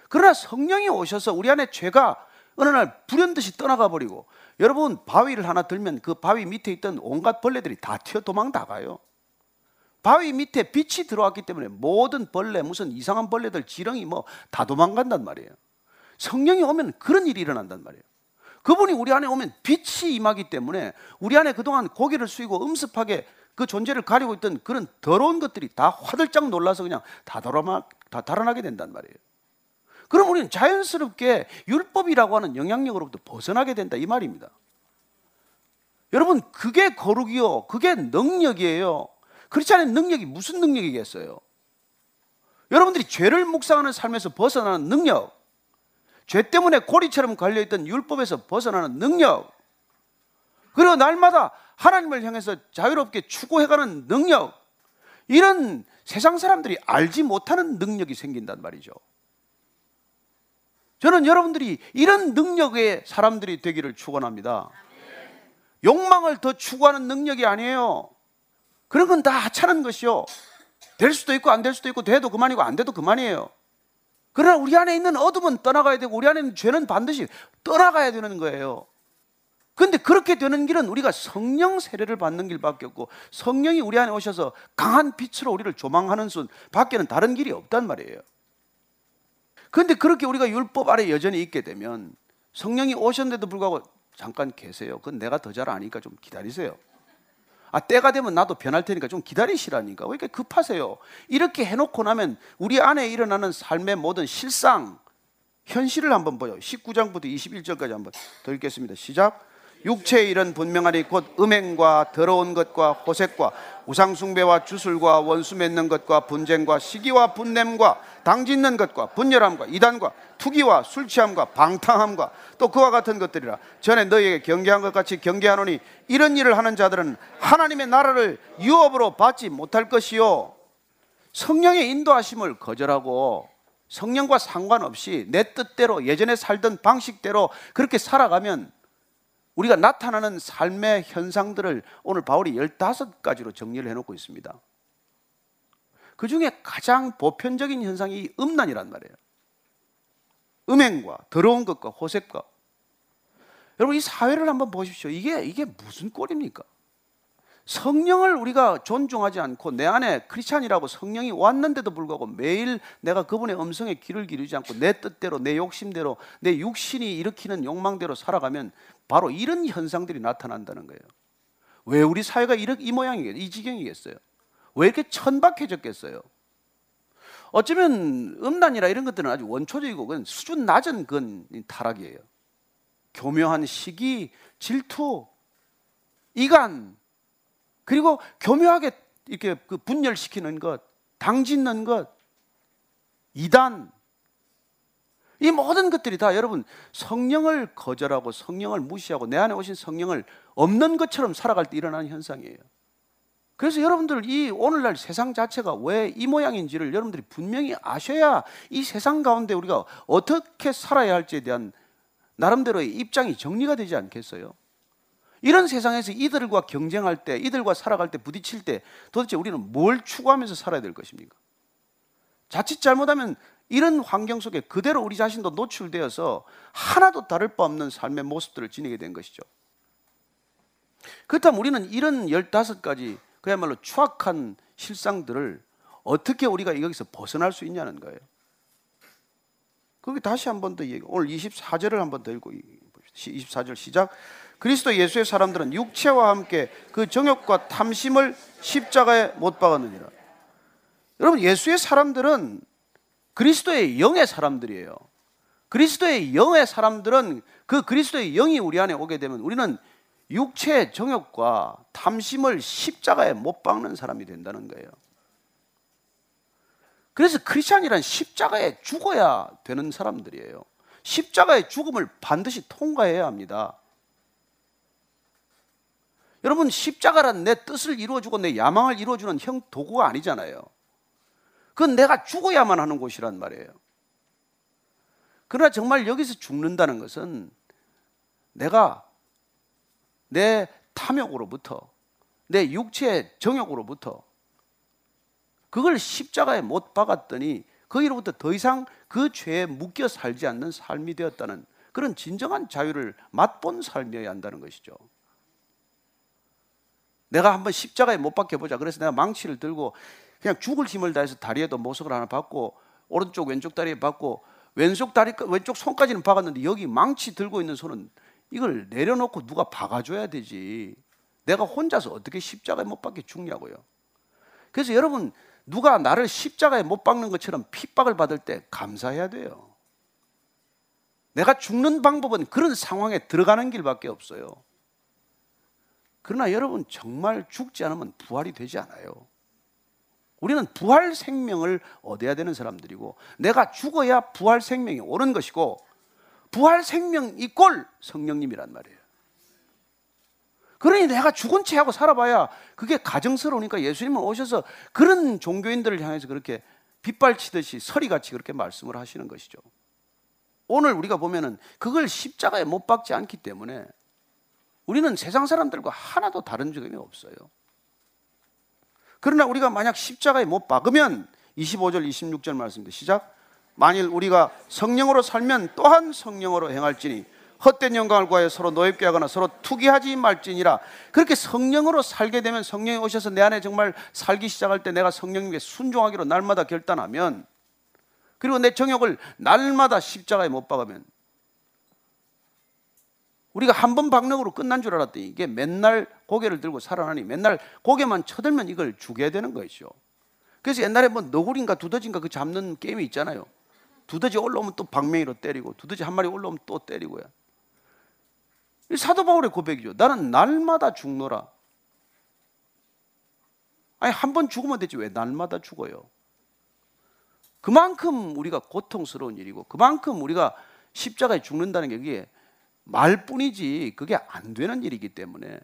그러나 성령이 오셔서 우리 안에 죄가 어느 날 불현듯이 떠나가 버리고 여러분 바위를 하나 들면 그 바위 밑에 있던 온갖 벌레들이 다 튀어 도망 나가요. 바위 밑에 빛이 들어왔기 때문에 모든 벌레 무슨 이상한 벌레들 지렁이 뭐 다 도망간단 말이에요. 성령이 오면 그런 일이 일어난단 말이에요. 그분이 우리 안에 오면 빛이 임하기 때문에 우리 안에 그동안 고개를 숙이고 음습하게 그 존재를 가리고 있던 그런 더러운 것들이 다 화들짝 놀라서 그냥 다 달아나, 다 달아나게 된단 말이에요. 그럼 우리는 자연스럽게 율법이라고 하는 영향력으로부터 벗어나게 된다 이 말입니다. 여러분 그게 거룩이요, 그게 능력이에요. 그렇지 않은 능력이 무슨 능력이겠어요? 여러분들이 죄를 묵상하는 삶에서 벗어나는 능력, 죄 때문에 고리처럼 걸려있던 율법에서 벗어나는 능력, 그리고 날마다 하나님을 향해서 자유롭게 추구해가는 능력, 이런 세상 사람들이 알지 못하는 능력이 생긴단 말이죠. 저는 여러분들이 이런 능력의 사람들이 되기를 축원합니다. 욕망을 더 추구하는 능력이 아니에요. 그런 건 다 하찮은 것이요. 될 수도 있고 안 될 수도 있고 돼도 그만이고 안 돼도 그만이에요. 그러나 우리 안에 있는 어둠은 떠나가야 되고 우리 안에 있는 죄는 반드시 떠나가야 되는 거예요. 근데 그렇게 되는 길은 우리가 성령 세례를 받는 길밖에 없고 성령이 우리 안에 오셔서 강한 빛으로 우리를 조망하는 순 밖에는 다른 길이 없단 말이에요. 근데 그렇게 우리가 율법 아래 여전히 있게 되면 성령이 오셨는데도 불구하고 잠깐 계세요. 그건 내가 더 잘 아니까 좀 기다리세요. 아, 때가 되면 나도 변할 테니까 좀 기다리시라니까. 왜 이렇게 급하세요? 이렇게 해놓고 나면 우리 안에 일어나는 삶의 모든 실상, 현실을 한번 보요. 19장부터 21절까지 한번 더 읽겠습니다. 시작. 육체의 일은 분명하니 곧 음행과 더러운 것과 호색과 우상숭배와 주술과 원수 맺는 것과 분쟁과 시기와 분냄과 당짓는 것과 분열함과 이단과 투기와 술 취함과 방탕함과 또 그와 같은 것들이라. 전에 너희에게 경계한 것 같이 경계하노니 이런 일을 하는 자들은 하나님의 나라를 유업으로 받지 못할 것이요. 성령의 인도하심을 거절하고 성령과 상관없이 내 뜻대로 예전에 살던 방식대로 그렇게 살아가면 우리가 나타나는 삶의 현상들을 오늘 바울이 15가지로 정리를 해놓고 있습니다. 그 중에 가장 보편적인 현상이 이 음란이란 말이에요. 음행과 더러운 것과 호색과 여러분 이 사회를 한번 보십시오. 이게 이게 무슨 꼴입니까? 성령을 우리가 존중하지 않고 내 안에 크리스찬이라고 성령이 왔는데도 불구하고 매일 내가 그분의 음성에 귀를 기르지 않고 내 뜻대로 내 욕심대로 내 육신이 일으키는 욕망대로 살아가면 바로 이런 현상들이 나타난다는 거예요. 왜 우리 사회가 이렇게 이 모양이겠어요? 이 지경이겠어요? 왜 이렇게 천박해졌겠어요? 어쩌면 음란이라 이런 것들은 아주 원초적이고 수준 낮은 그 타락이에요. 교묘한 시기, 질투, 이간, 그리고 교묘하게 이렇게 그 분열시키는 것, 당짓는 것, 이단, 이 모든 것들이 다 여러분 성령을 거절하고 성령을 무시하고 내 안에 오신 성령을 없는 것처럼 살아갈 때 일어나는 현상이에요. 그래서 여러분들 이 오늘날 세상 자체가 왜 이 모양인지를 여러분들이 분명히 아셔야 이 세상 가운데 우리가 어떻게 살아야 할지에 대한 나름대로의 입장이 정리가 되지 않겠어요? 이런 세상에서 이들과 경쟁할 때, 이들과 살아갈 때, 부딪힐 때 도대체 우리는 뭘 추구하면서 살아야 될 것입니까? 자칫 잘못하면 이런 환경 속에 그대로 우리 자신도 노출되어서 하나도 다를 바 없는 삶의 모습들을 지니게 된 것이죠. 그렇다면 우리는 이런 15가지 그야말로 추악한 실상들을 어떻게 우리가 여기서 벗어날 수 있냐는 거예요. 그게 다시 한 번 더 얘기. 오늘 24절을 한 번 더 읽고 24절 시작. 그리스도 예수의 사람들은 육체와 함께 그 정욕과 탐심을 십자가에 못 박았느니라. 여러분 예수의 사람들은 그리스도의 영의 사람들이에요. 그리스도의 영의 사람들은 그 그리스도의 영이 우리 안에 오게 되면 우리는 육체의 정욕과 탐심을 십자가에 못 박는 사람이 된다는 거예요. 그래서 크리스찬이란 십자가에 죽어야 되는 사람들이에요. 십자가의 죽음을 반드시 통과해야 합니다. 여러분 십자가란 내 뜻을 이루어주고 내 야망을 이루어주는 형 도구가 아니잖아요. 그건 내가 죽어야만 하는 곳이란 말이에요. 그러나 정말 여기서 죽는다는 것은 내가 내 탐욕으로부터 내 육체의 정욕으로부터 그걸 십자가에 못 박았더니 거기로부터 더 이상 그 죄에 묶여 살지 않는 삶이 되었다는 그런 진정한 자유를 맛본 삶이어야 한다는 것이죠. 내가 한번 십자가에 못 박혀 보자. 그래서 내가 망치를 들고 그냥 죽을 힘을 다해서 다리에도 모석을 하나 받고 오른쪽 왼쪽 다리에 받고 왼쪽 다리 왼쪽 손까지는 박았는데 여기 망치 들고 있는 손은 이걸 내려놓고 누가 박아줘야 되지. 내가 혼자서 어떻게 십자가에 못 박혀 죽냐고요. 그래서 여러분 누가 나를 십자가에 못 박는 것처럼 핍박을 받을 때 감사해야 돼요. 내가 죽는 방법은 그런 상황에 들어가는 길밖에 없어요. 그러나 여러분 정말 죽지 않으면 부활이 되지 않아요. 우리는 부활 생명을 얻어야 되는 사람들이고 내가 죽어야 부활 생명이 오는 것이고 부활 생명 이꼴 성령님이란 말이에요. 그러니 내가 죽은 채 하고 살아봐야 그게 가정스러우니까 예수님은 오셔서 그런 종교인들을 향해서 그렇게 빗발치듯이 서리같이 그렇게 말씀을 하시는 것이죠. 오늘 우리가 보면은 그걸 십자가에 못 박지 않기 때문에 우리는 세상 사람들과 하나도 다른 점이 없어요. 그러나 우리가 만약 십자가에 못 박으면 25절 26절 말씀입니다. 시작. 만일 우리가 성령으로 살면 또한 성령으로 행할지니 헛된 영광을 구하여 서로 노엽게 하거나 서로 투기하지 말지니라. 그렇게 성령으로 살게 되면 성령이 오셔서 내 안에 정말 살기 시작할 때 내가 성령님께 순종하기로 날마다 결단하면 그리고 내 정욕을 날마다 십자가에 못 박으면 우리가 한 번 박력으로 끝난 줄 알았더니 이게 맨날 고개를 들고 살아나니 맨날 고개만 쳐들면 이걸 죽여야 되는 것이죠. 그래서 옛날에 뭐 너구리인가 두더지인가 그 잡는 게임이 있잖아요. 두더지 올라오면 또 방맹이로 때리고 두더지 한 마리 올라오면 또 때리고요. 이 사도 바울의 고백이죠. 나는 날마다 죽노라. 아니 한 번 죽으면 되지 왜 날마다 죽어요? 그만큼 우리가 고통스러운 일이고 그만큼 우리가 십자가에 죽는다는 게 그게 말뿐이지 그게 안 되는 일이기 때문에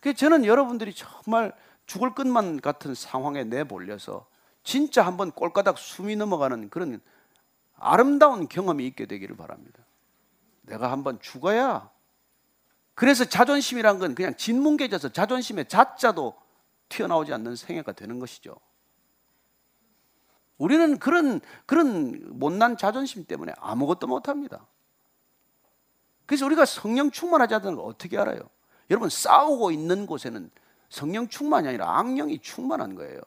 그 저는 여러분들이 정말 죽을 것만 같은 상황에 내몰려서 진짜 한번 꼴가닥 숨이 넘어가는 그런 아름다운 경험이 있게 되기를 바랍니다. 내가 한번 죽어야 그래서 자존심이란 건 그냥 진뭉개져서 자존심의 자자도 튀어나오지 않는 생애가 되는 것이죠. 우리는 그런 그런 못난 자존심 때문에 아무것도 못 합니다. 그래서 우리가 성령 충만하지 않다는 걸 어떻게 알아요? 여러분 싸우고 있는 곳에는 성령 충만이 아니라 악령이 충만한 거예요.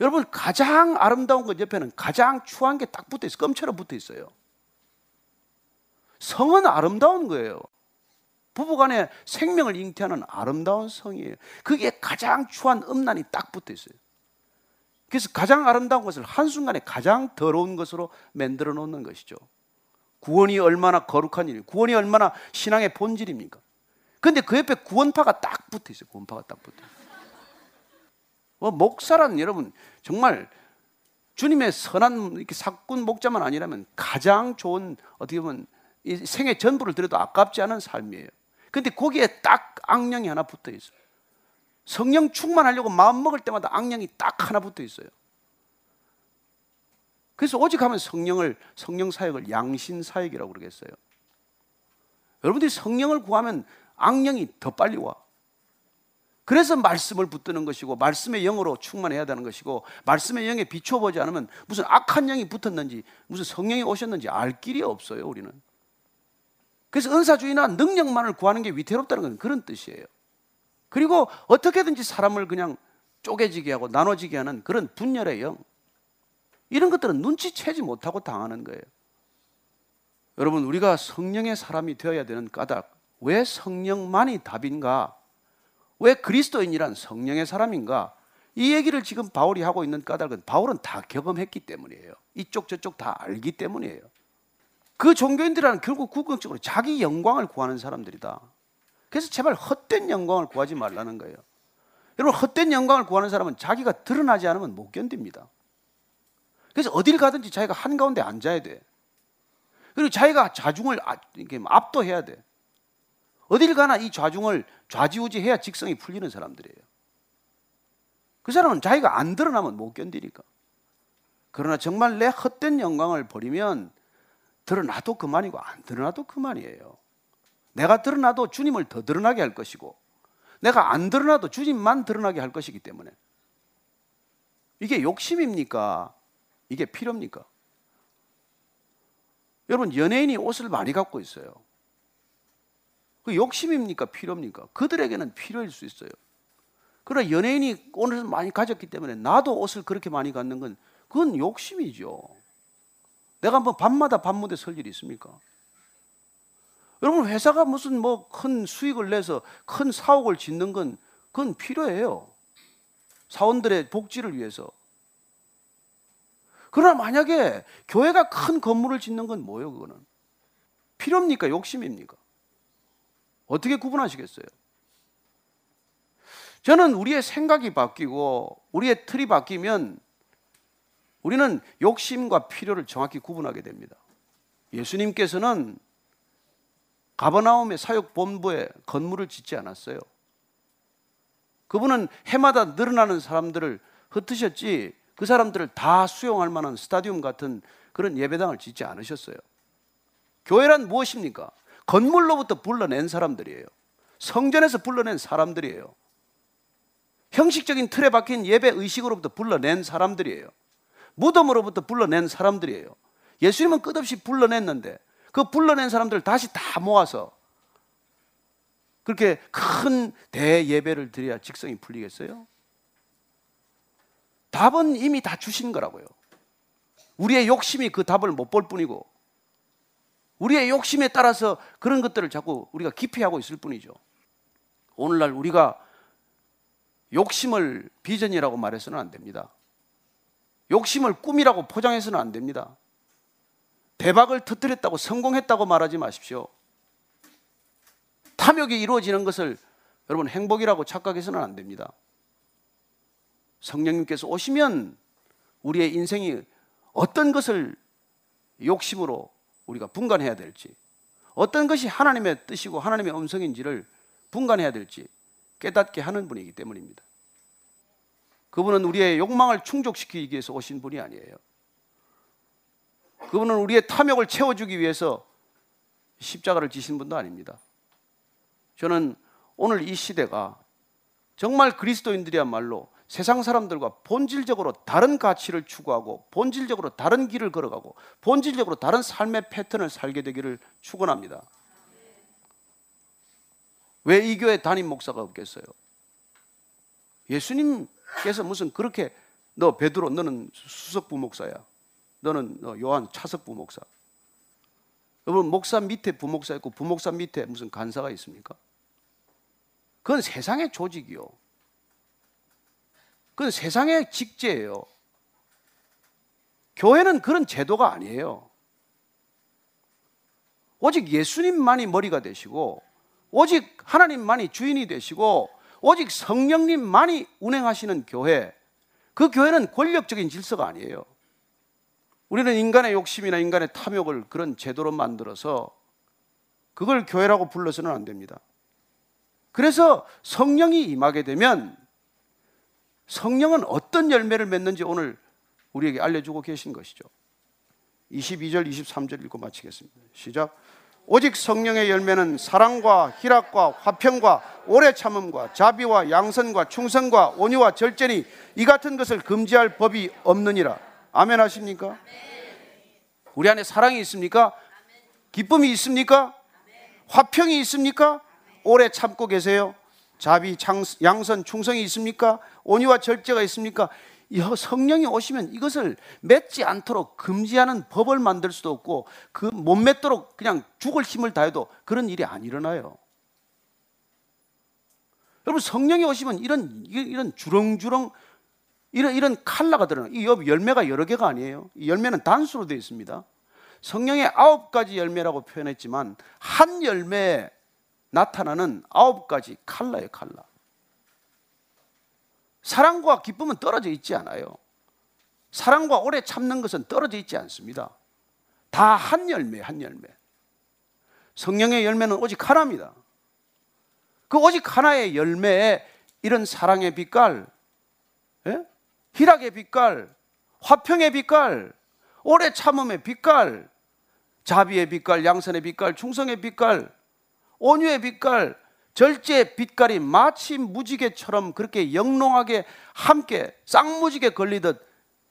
여러분 가장 아름다운 것 옆에는 가장 추한 게 딱 붙어 있어. 껌처럼 붙어 있어요. 성은 아름다운 거예요. 부부간에 생명을 잉태하는 아름다운 성이에요. 그게 가장 추한 음란이 딱 붙어 있어요. 그래서 가장 아름다운 것을 한순간에 가장 더러운 것으로 만들어 놓는 것이죠. 구원이 얼마나 거룩한 일이에요. 구원이 얼마나 신앙의 본질입니까? 근데 그 옆에 구원파가 딱 붙어 있어요. 구원파가 딱 붙어. 뭐 목사란 여러분 정말 주님의 선한 이렇게 사꾼 목자만 아니라면 가장 좋은 어떻게 보면 이 생의 전부를 드려도 아깝지 않은 삶이에요. 근데 거기에 딱 악령이 하나 붙어 있어요. 성령 충만하려고 마음 먹을 때마다 악령이 딱 하나 붙어 있어요. 그래서 오직 하면 성령을 성령 사역을 양신 사역이라고 그러겠어요. 여러분들이 성령을 구하면 악령이 더 빨리 와. 그래서 말씀을 붙드는 것이고 말씀의 영으로 충만해야 되는 것이고 말씀의 영에 비춰보지 않으면 무슨 악한 영이 붙었는지 무슨 성령이 오셨는지 알 길이 없어요 우리는 그래서 은사주의나 능력만을 구하는 게 위태롭다는 건 그런 뜻이에요 그리고 어떻게든지 사람을 그냥 쪼개지게 하고 나눠지게 하는 그런 분열의 영 이런 것들은 눈치채지 못하고 당하는 거예요 여러분 우리가 성령의 사람이 되어야 되는 까닭 왜 성령만이 답인가 왜 그리스도인이란 성령의 사람인가? 이 얘기를 지금 바울이 하고 있는 까닭은 바울은 다 경험했기 때문이에요. 이쪽 저쪽 다 알기 때문이에요. 그 종교인들은 결국 궁극적으로 자기 영광을 구하는 사람들이다. 그래서 제발 헛된 영광을 구하지 말라는 거예요. 여러분 헛된 영광을 구하는 사람은 자기가 드러나지 않으면 못 견딥니다. 그래서 어딜 가든지 자기가 한가운데 앉아야 돼. 그리고 자기가 자중을 아, 압도해야 돼. 어딜 가나 이 좌중을 좌지우지해야 직성이 풀리는 사람들이에요. 그 사람은 자기가 안 드러나면 못 견디니까. 그러나 정말 내 헛된 영광을 버리면 드러나도 그만이고 안 드러나도 그만이에요. 내가 드러나도 주님을 더 드러나게 할 것이고 내가 안 드러나도 주님만 드러나게 할 것이기 때문에 이게 욕심입니까? 이게 필요입니까? 여러분 연예인이 옷을 많이 갖고 있어요. 그 욕심입니까? 필요입니까? 그들에게는 필요일 수 있어요. 그러나 연예인이 옷을 많이 가졌기 때문에 나도 옷을 그렇게 많이 갖는 건 그건 욕심이죠. 내가 한번 밤마다 밤무대 설 일이 있습니까? 여러분 회사가 무슨 뭐 큰 수익을 내서 큰 사옥을 짓는 건 그건 필요해요. 사원들의 복지를 위해서. 그러나 만약에 교회가 큰 건물을 짓는 건 뭐예요, 그거는? 필요입니까? 욕심입니까? 어떻게 구분하시겠어요? 저는 우리의 생각이 바뀌고 우리의 틀이 바뀌면 우리는 욕심과 필요를 정확히 구분하게 됩니다. 예수님께서는 가버나움의 사역 본부에 건물을 짓지 않았어요. 그분은 해마다 늘어나는 사람들을 흩으셨지 그 사람들을 다 수용할 만한 스타디움 같은 그런 예배당을 짓지 않으셨어요. 교회란 무엇입니까? 건물로부터 불러낸 사람들이에요. 성전에서 불러낸 사람들이에요. 형식적인 틀에 박힌 예배 의식으로부터 불러낸 사람들이에요. 무덤으로부터 불러낸 사람들이에요. 예수님은 끝없이 불러냈는데 그 불러낸 사람들을 다시 다 모아서 그렇게 큰 대예배를 드려야 직성이 풀리겠어요? 답은 이미 다 주신 거라고요. 우리의 욕심이 그 답을 못 볼 뿐이고 우리의 욕심에 따라서 그런 것들을 자꾸 우리가 기피하고 있을 뿐이죠. 오늘날 우리가 욕심을 비전이라고 말해서는 안 됩니다. 욕심을 꿈이라고 포장해서는 안 됩니다. 대박을 터뜨렸다고 성공했다고 말하지 마십시오. 탐욕이 이루어지는 것을 여러분 행복이라고 착각해서는 안 됩니다. 성령님께서 오시면 우리의 인생이 어떤 것을 욕심으로 우리가 분간해야 될지, 어떤 것이 하나님의 뜻이고 하나님의 음성인지를 분간해야 될지 깨닫게 하는 분이기 때문입니다. 그분은 우리의 욕망을 충족시키기 위해서 오신 분이 아니에요. 그분은 우리의 탐욕을 채워주기 위해서 십자가를 지신 분도 아닙니다. 저는 오늘 이 시대가 정말 그리스도인들이야말로 세상 사람들과 본질적으로 다른 가치를 추구하고 본질적으로 다른 길을 걸어가고 본질적으로 다른 삶의 패턴을 살게 되기를 축원합니다. 왜 이 교회 담임 목사가 없겠어요? 예수님께서 무슨 그렇게 너 베드로 너는 수석 부 목사야. 너는 요한 차석 부 목사. 여러분 목사 밑에 부목사 있고 부목사 밑에 무슨 간사가 있습니까? 그건 세상의 조직이요. 그건 세상의 직제예요. 교회는 그런 제도가 아니에요. 오직 예수님만이 머리가 되시고, 오직 하나님만이 주인이 되시고, 오직 성령님만이 운행하시는 교회, 그 교회는 권력적인 질서가 아니에요. 우리는 인간의 욕심이나 인간의 탐욕을 그런 제도로 만들어서 그걸 교회라고 불러서는 안 됩니다. 그래서 성령이 임하게 되면 성령은 어떤 열매를 맺는지 오늘 우리에게 알려주고 계신 것이죠. 22절, 23절 읽고 마치겠습니다. 시작. 오직 성령의 열매는 사랑과 희락과 화평과 오래 참음과 자비와 양선과 충성과 온유와 절제니 이 같은 것을 금지할 법이 없느니라. 아멘 하십니까? 우리 안에 사랑이 있습니까? 기쁨이 있습니까? 화평이 있습니까? 오래 참고 계세요? 자비, 양선, 충성이 있습니까? 온유와 절제가 있습니까? 성령이 오시면 이것을 맺지 않도록 금지하는 법을 만들 수도 없고 그 못 맺도록 그냥 죽을 힘을 다해도 그런 일이 안 일어나요. 여러분 성령이 오시면 이런 이런 주렁주렁 이런 이런 칼라가 드러나. 이 열매가 여러 개가 아니에요. 이 열매는 단수로 되어 있습니다. 성령의 아홉 가지 열매라고 표현했지만 한 열매에 나타나는 아홉 가지 칼라예요, 칼라. 사랑과 기쁨은 떨어져 있지 않아요. 사랑과 오래 참는 것은 떨어져 있지 않습니다. 다 한 열매, 한 열매. 성령의 열매는 오직 하나입니다. 그 오직 하나의 열매에 이런 사랑의 빛깔, 예? 희락의 빛깔, 화평의 빛깔, 오래 참음의 빛깔, 자비의 빛깔, 양선의 빛깔, 충성의 빛깔, 온유의 빛깔, 절제의 빛깔이 마치 무지개처럼 그렇게 영롱하게 함께 쌍무지개 걸리듯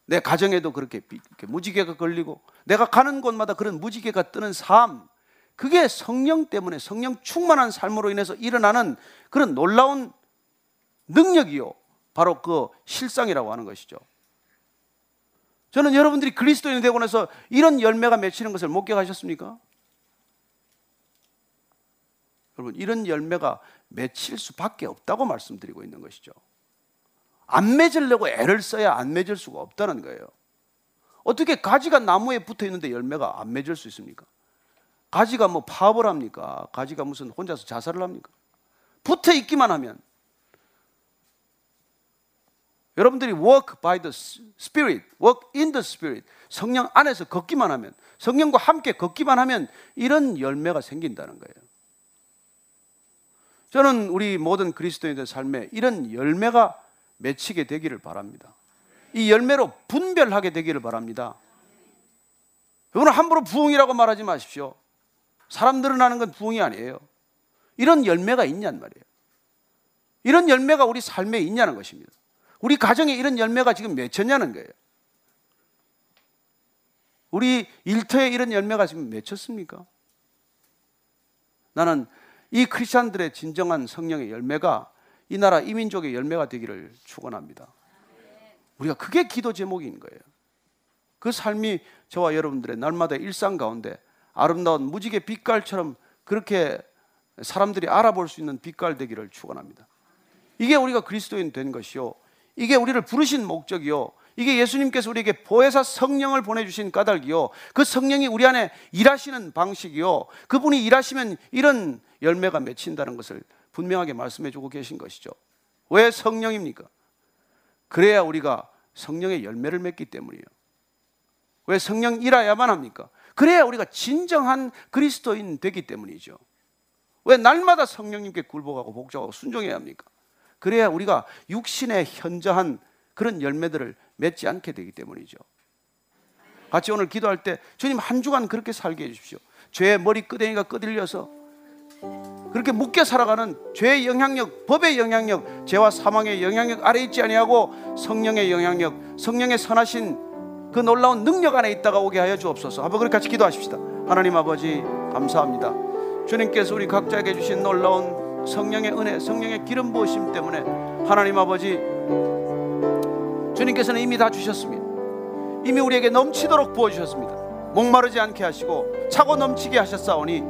내 가정에도 그렇게 무지개가 걸리고 내가 가는 곳마다 그런 무지개가 뜨는 삶 그게 성령 때문에 성령 충만한 삶으로 인해서 일어나는 그런 놀라운 능력이요. 바로 그 실상이라고 하는 것이죠. 저는 여러분들이 그리스도인이 되고 나서 이런 열매가 맺히는 것을 목격하셨습니까? 여러분, 이런 열매가 맺힐 수밖에 없다고 말씀드리고 있는 것이죠. 안 맺으려고 애를 써야 안 맺을 수가 없다는 거예요. 어떻게 가지가 나무에 붙어 있는데 열매가 안 맺을 수 있습니까? 가지가 뭐 파업을 합니까? 가지가 무슨 혼자서 자살을 합니까? 붙어 있기만 하면 여러분들이 walk by the spirit, walk in the spirit. 성령 안에서 걷기만 하면 성령과 함께 걷기만 하면 이런 열매가 생긴다는 거예요. 저는 우리 모든 그리스도인들 삶에 이런 열매가 맺히게 되기를 바랍니다. 이 열매로 분별하게 되기를 바랍니다. 여러분 함부로 부흥이라고 말하지 마십시오. 사람 늘어나는 건 부흥이 아니에요. 이런 열매가 있냔 말이에요. 이런 열매가 우리 삶에 있냐는 것입니다. 우리 가정에 이런 열매가 지금 맺혔냐는 거예요. 우리 일터에 이런 열매가 지금 맺혔습니까? 나는 이 크리스천들의 진정한 성령의 열매가 이 나라 이민족의 열매가 되기를 축원합니다. 우리가 그게 기도 제목인 거예요. 그 삶이 저와 여러분들의 날마다 일상 가운데 아름다운 무지개 빛깔처럼 그렇게 사람들이 알아볼 수 있는 빛깔 되기를 축원합니다. 이게 우리가 그리스도인 된 것이요. 이게 우리를 부르신 목적이요. 이게 예수님께서 우리에게 보혜사 성령을 보내주신 까닭이요. 그 성령이 우리 안에 일하시는 방식이요. 그분이 일하시면 이런 열매가 맺힌다는 것을 분명하게 말씀해 주고 계신 것이죠. 왜 성령입니까? 그래야 우리가 성령의 열매를 맺기 때문이에요. 왜 성령 일하야만 합니까? 그래야 우리가 진정한 그리스도인 되기 때문이죠. 왜 날마다 성령님께 굴복하고 복종하고 순종해야 합니까? 그래야 우리가 육신의 현저한 그런 열매들을 맺지 않게 되기 때문이죠. 같이 오늘 기도할 때 주님 한 주간 그렇게 살게 해주십시오. 죄의 머리 끄댕이가 끄들려서 그렇게 묶여 살아가는 죄의 영향력, 법의 영향력, 죄와 사망의 영향력 아래 있지 아니하고 성령의 영향력, 성령의 선하신 그 놀라운 능력 안에 있다가 오게 하여 주옵소서. 한번 그렇게 같이 기도하십시다. 하나님 아버지 감사합니다. 주님께서 우리 각자에게 주신 놀라운 성령의 은혜, 성령의 기름 부으심 때문에 하나님 아버지 주님께서는 이미 다 주셨습니다. 이미 우리에게 넘치도록 부어 주셨습니다. 목마르지 않게 하시고 차고 넘치게 하셨사오니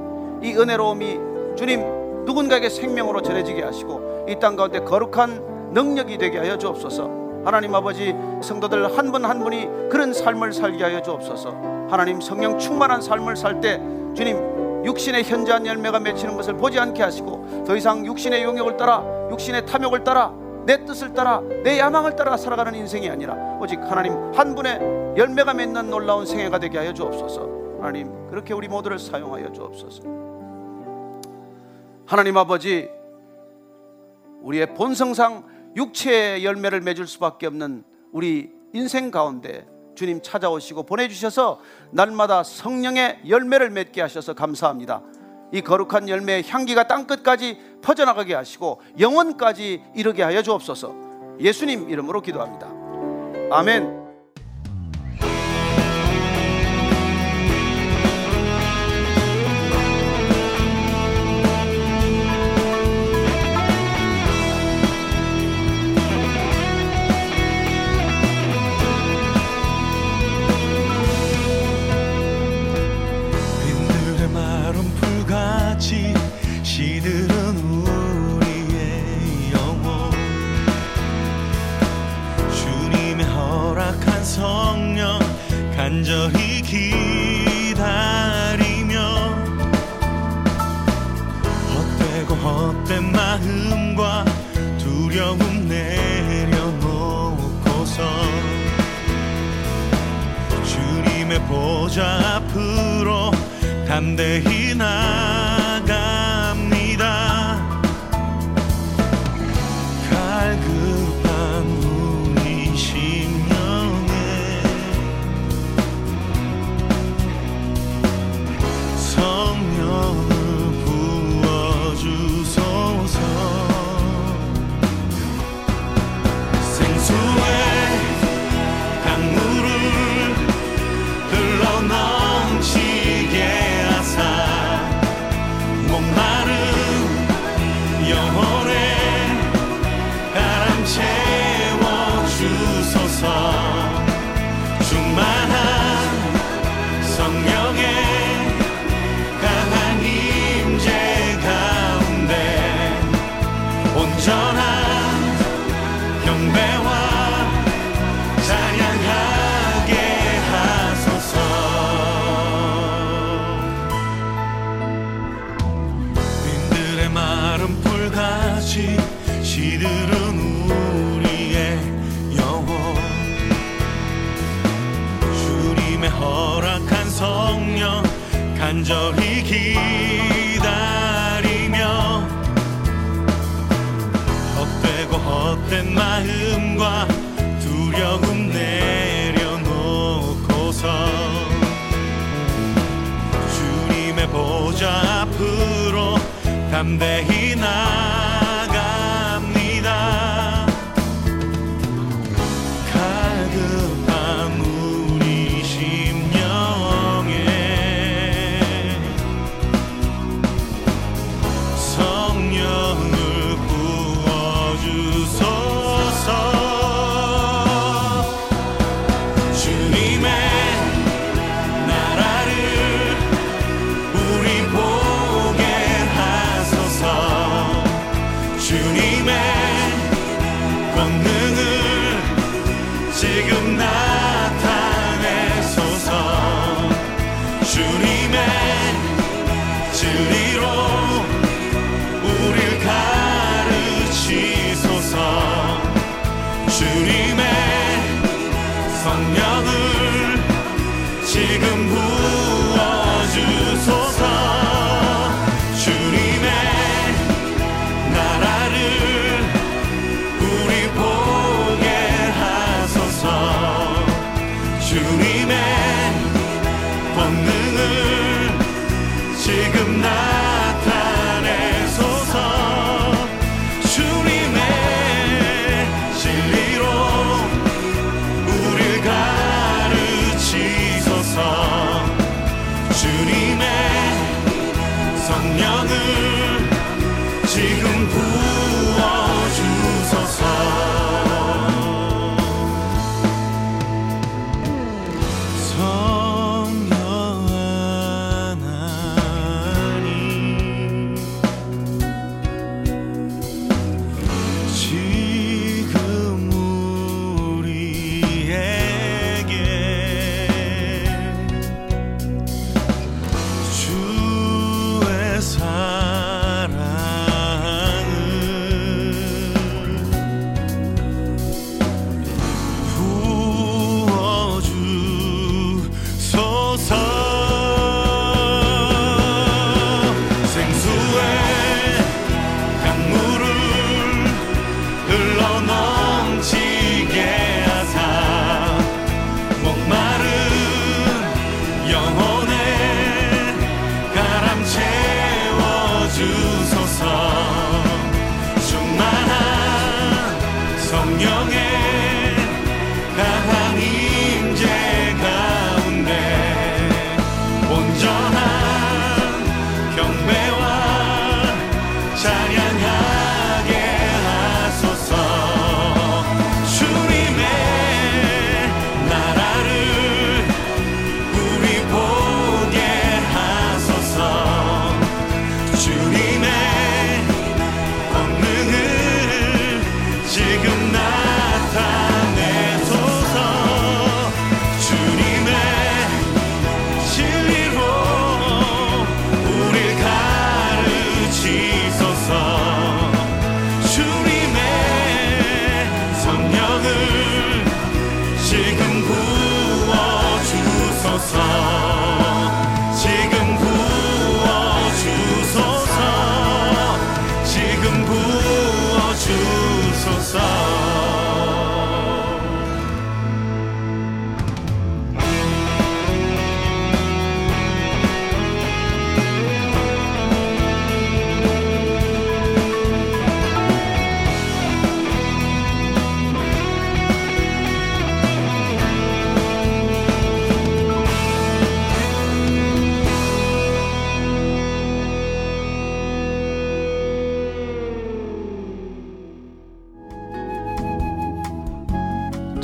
이 은혜로움이 주님 누군가에게 생명으로 전해지게 하시고 이 땅 가운데 거룩한 능력이 되게 하여 주옵소서. 하나님 아버지 성도들 한 분한 분이 그런 삶을 살게 하여 주옵소서. 하나님 성령 충만한 삶을 살 때 주님 육신의 현저한 열매가 맺히는 것을 보지 않게 하시고 더 이상 육신의 용욕을 따라 육신의 탐욕을 따라 내 뜻을 따라 내 야망을 따라 살아가는 인생이 아니라 오직 하나님 한 분의 열매가 맺는 놀라운 생애가 되게 하여 주옵소서. 하나님 그렇게 우리 모두를 사용하여 주옵소서. 하나님 아버지 우리의 본성상 육체의 열매를 맺을 수밖에 없는 우리 인생 가운데 주님 찾아오시고 보내주셔서 날마다 성령의 열매를 맺게 하셔서 감사합니다. 이 거룩한 열매의 향기가 땅끝까지 퍼져나가게 하시고 영원까지 이르게 하여 주옵소서. 예수님 이름으로 기도합니다. 아멘. 보자 앞으로 담대히 나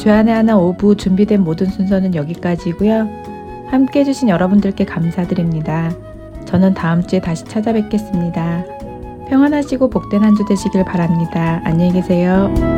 주안의 하나 오부 준비된 모든 순서는 여기까지고요. 함께 해주신 여러분들께 감사드립니다. 저는 다음 주에 다시 찾아뵙겠습니다. 평안하시고 복된 한 주 되시길 바랍니다. 안녕히 계세요.